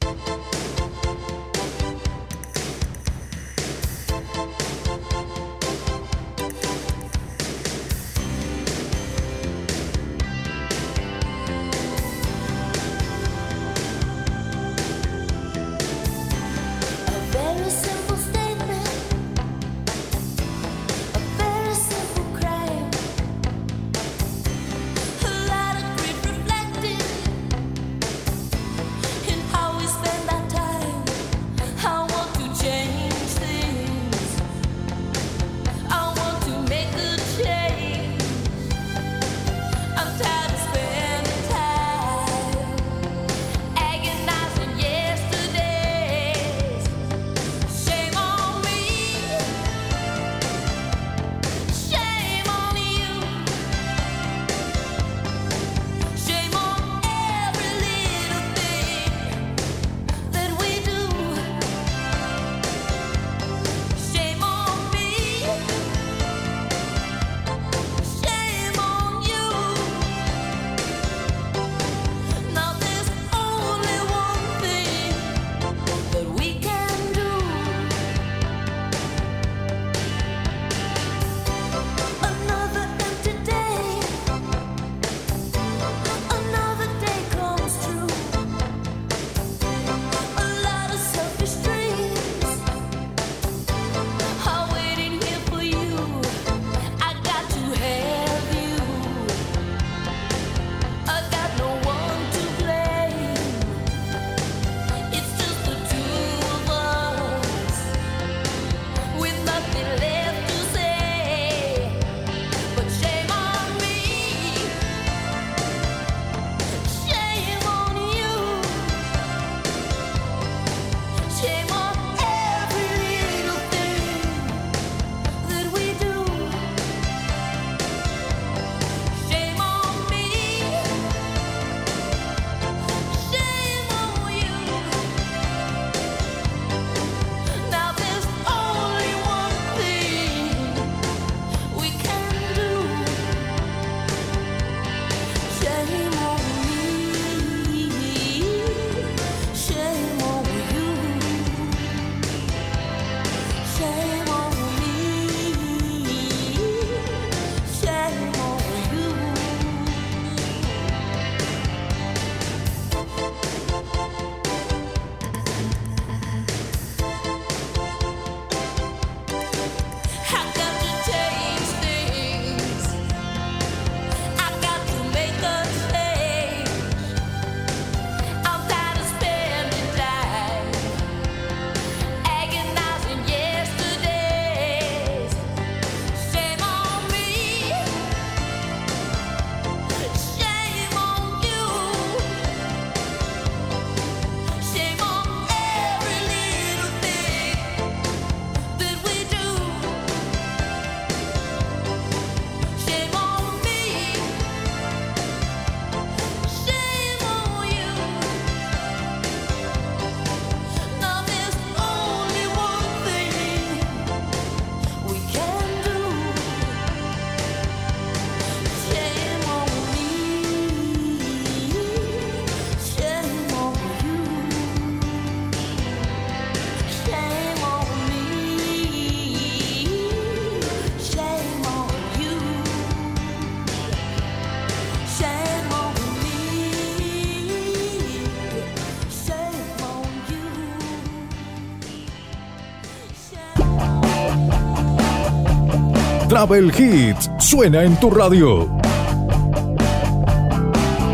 Travel Hits suena en tu radio.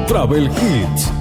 Travel Hits.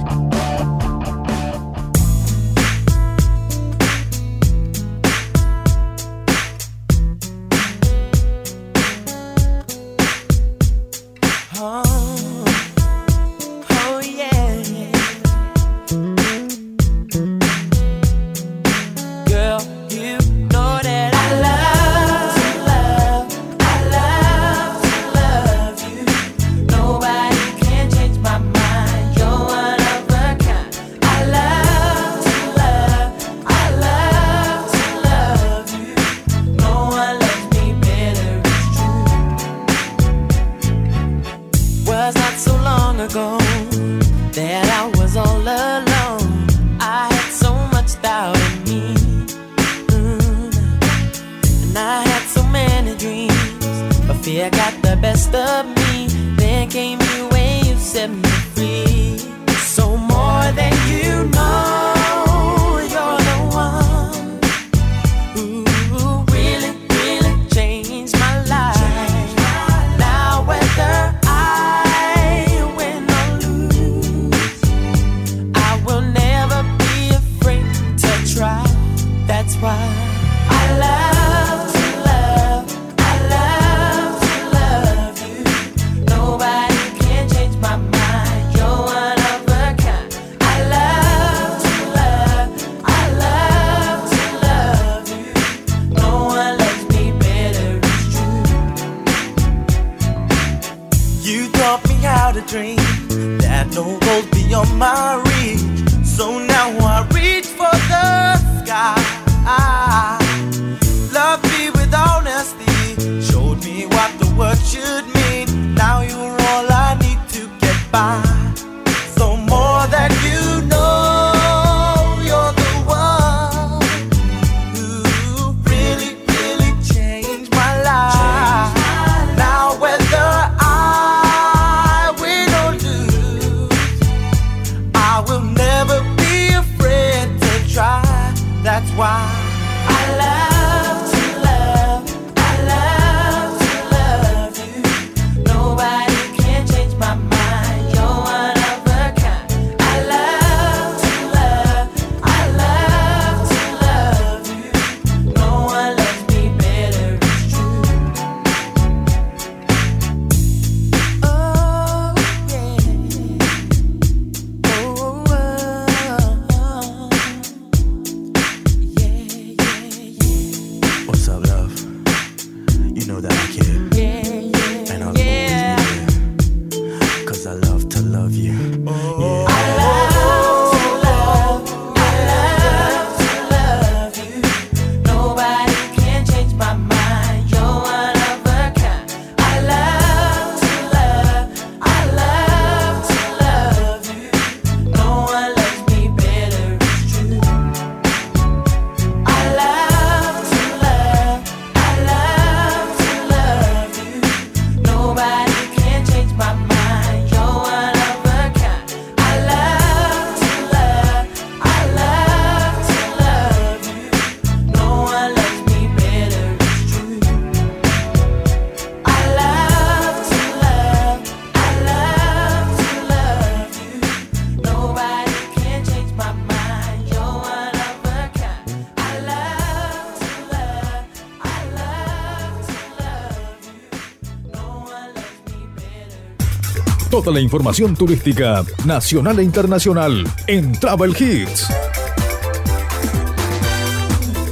La información turística nacional e internacional en Travel Hits.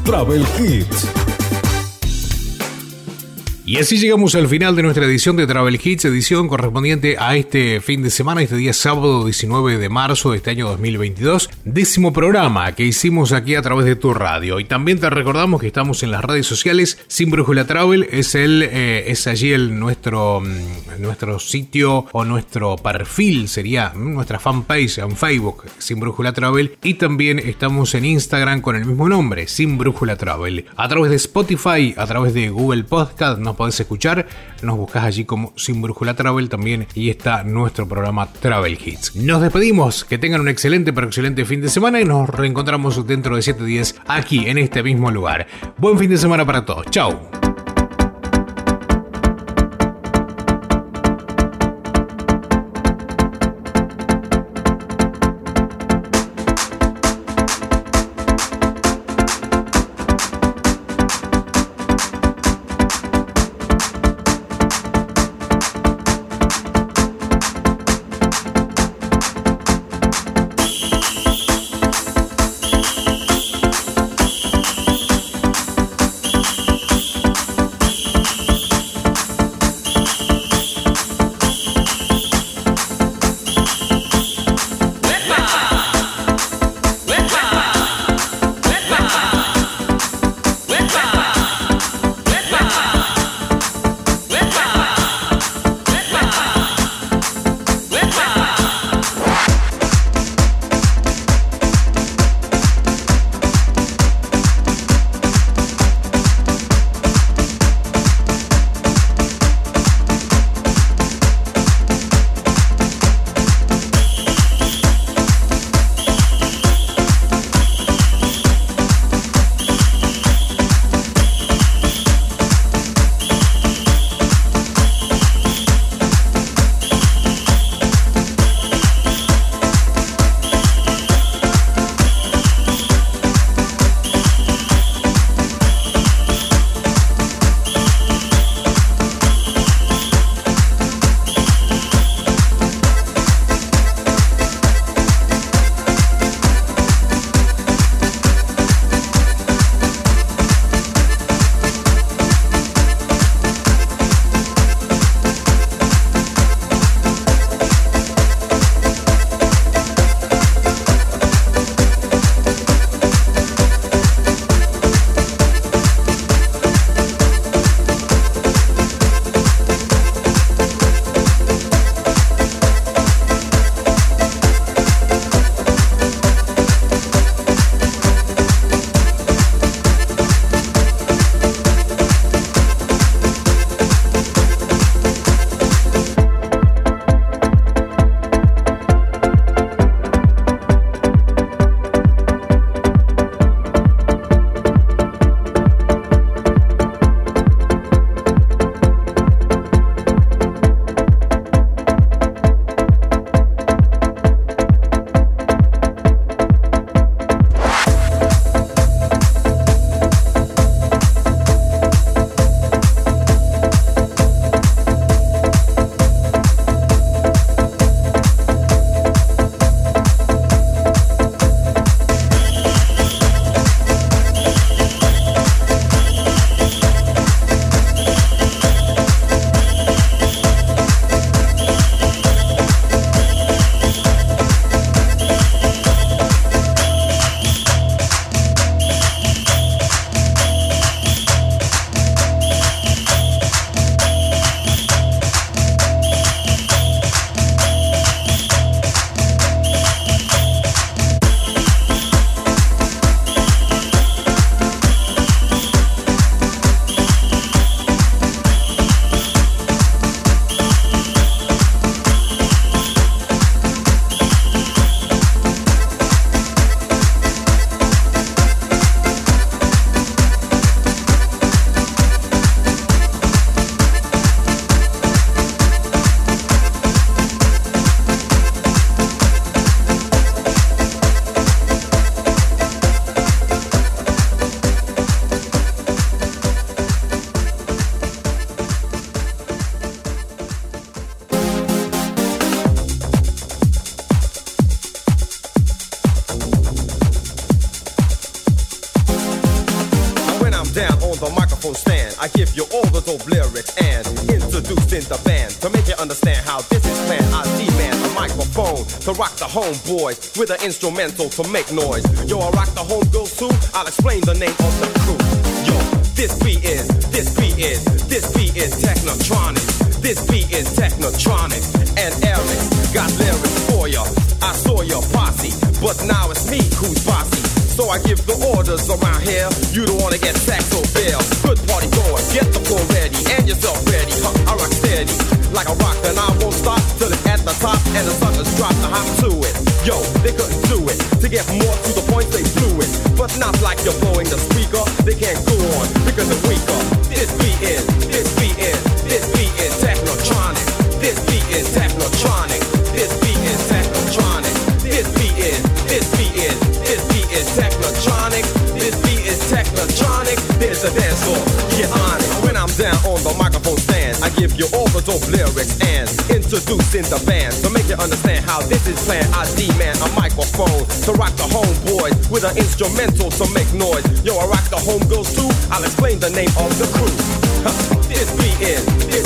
Travel Hits. Y así llegamos al final de nuestra edición de Travel Hits, edición correspondiente a este fin de semana, este día sábado 19 de marzo de este año 2022, décimo programa que hicimos aquí a través de tu radio. Y también te recordamos que estamos en las redes sociales, Sin Brújula Travel es, el, eh, es allí el, nuestro, mm, nuestro sitio o nuestro perfil, sería nuestra fanpage en Facebook, Sin Brújula Travel. Y también estamos en Instagram con el mismo nombre, Sin Brújula Travel. A través de Spotify, a través de Google Podcast, nos podés escuchar. Nos buscás allí como Sin Brújula Travel también y está nuestro programa Travel Hits. Nos despedimos, que tengan un excelente pero excelente fin de semana y nos reencontramos dentro de 7 días aquí en este mismo lugar. Buen fin de semana para todos. Chao. homeboys with an instrumental to make noise. Yo, I rock the homegirls too. I'll explain the name of the crew. Yo, this beat is, this beat is, this beat is Technotronic. This beat is Technotronic and Eric got lyrics for ya. I saw your posse, but now it's me who's bossy. So I give the orders around here. You don't wanna get sacked or bail. Good party going, get the floor ready and yourself ready. Huh, I rock steady like a rock, and I won't stop till it's at the top and the sun the band. So make you understand how this is planned. I demand a microphone to rock the homeboys with an instrumental to make noise. Yo, I rock the homegirls too. I'll explain the name of the crew. This beat is.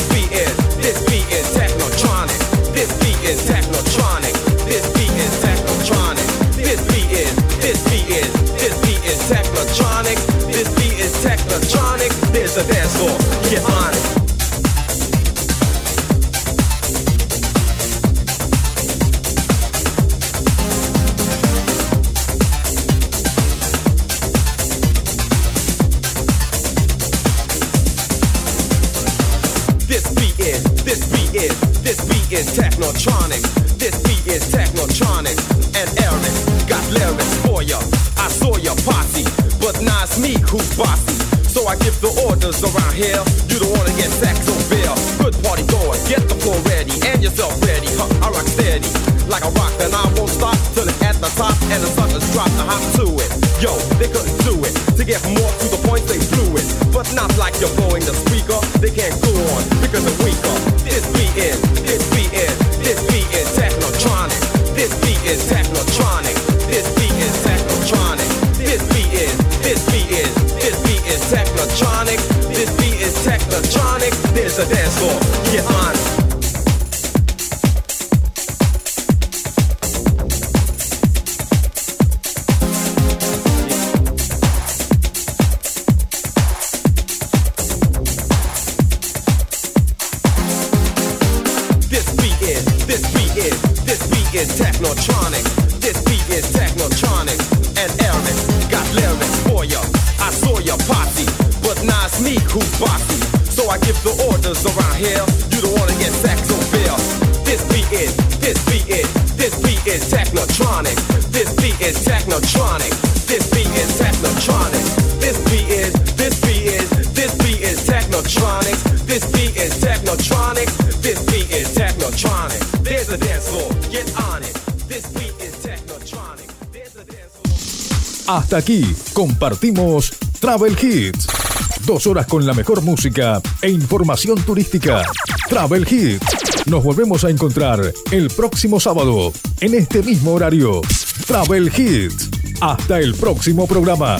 Aquí compartimos Travel Hits. Dos horas con la mejor música e información turística. Travel Hits. Nos volvemos a encontrar el próximo sábado, en este mismo horario. Travel Hits. Hasta el próximo programa.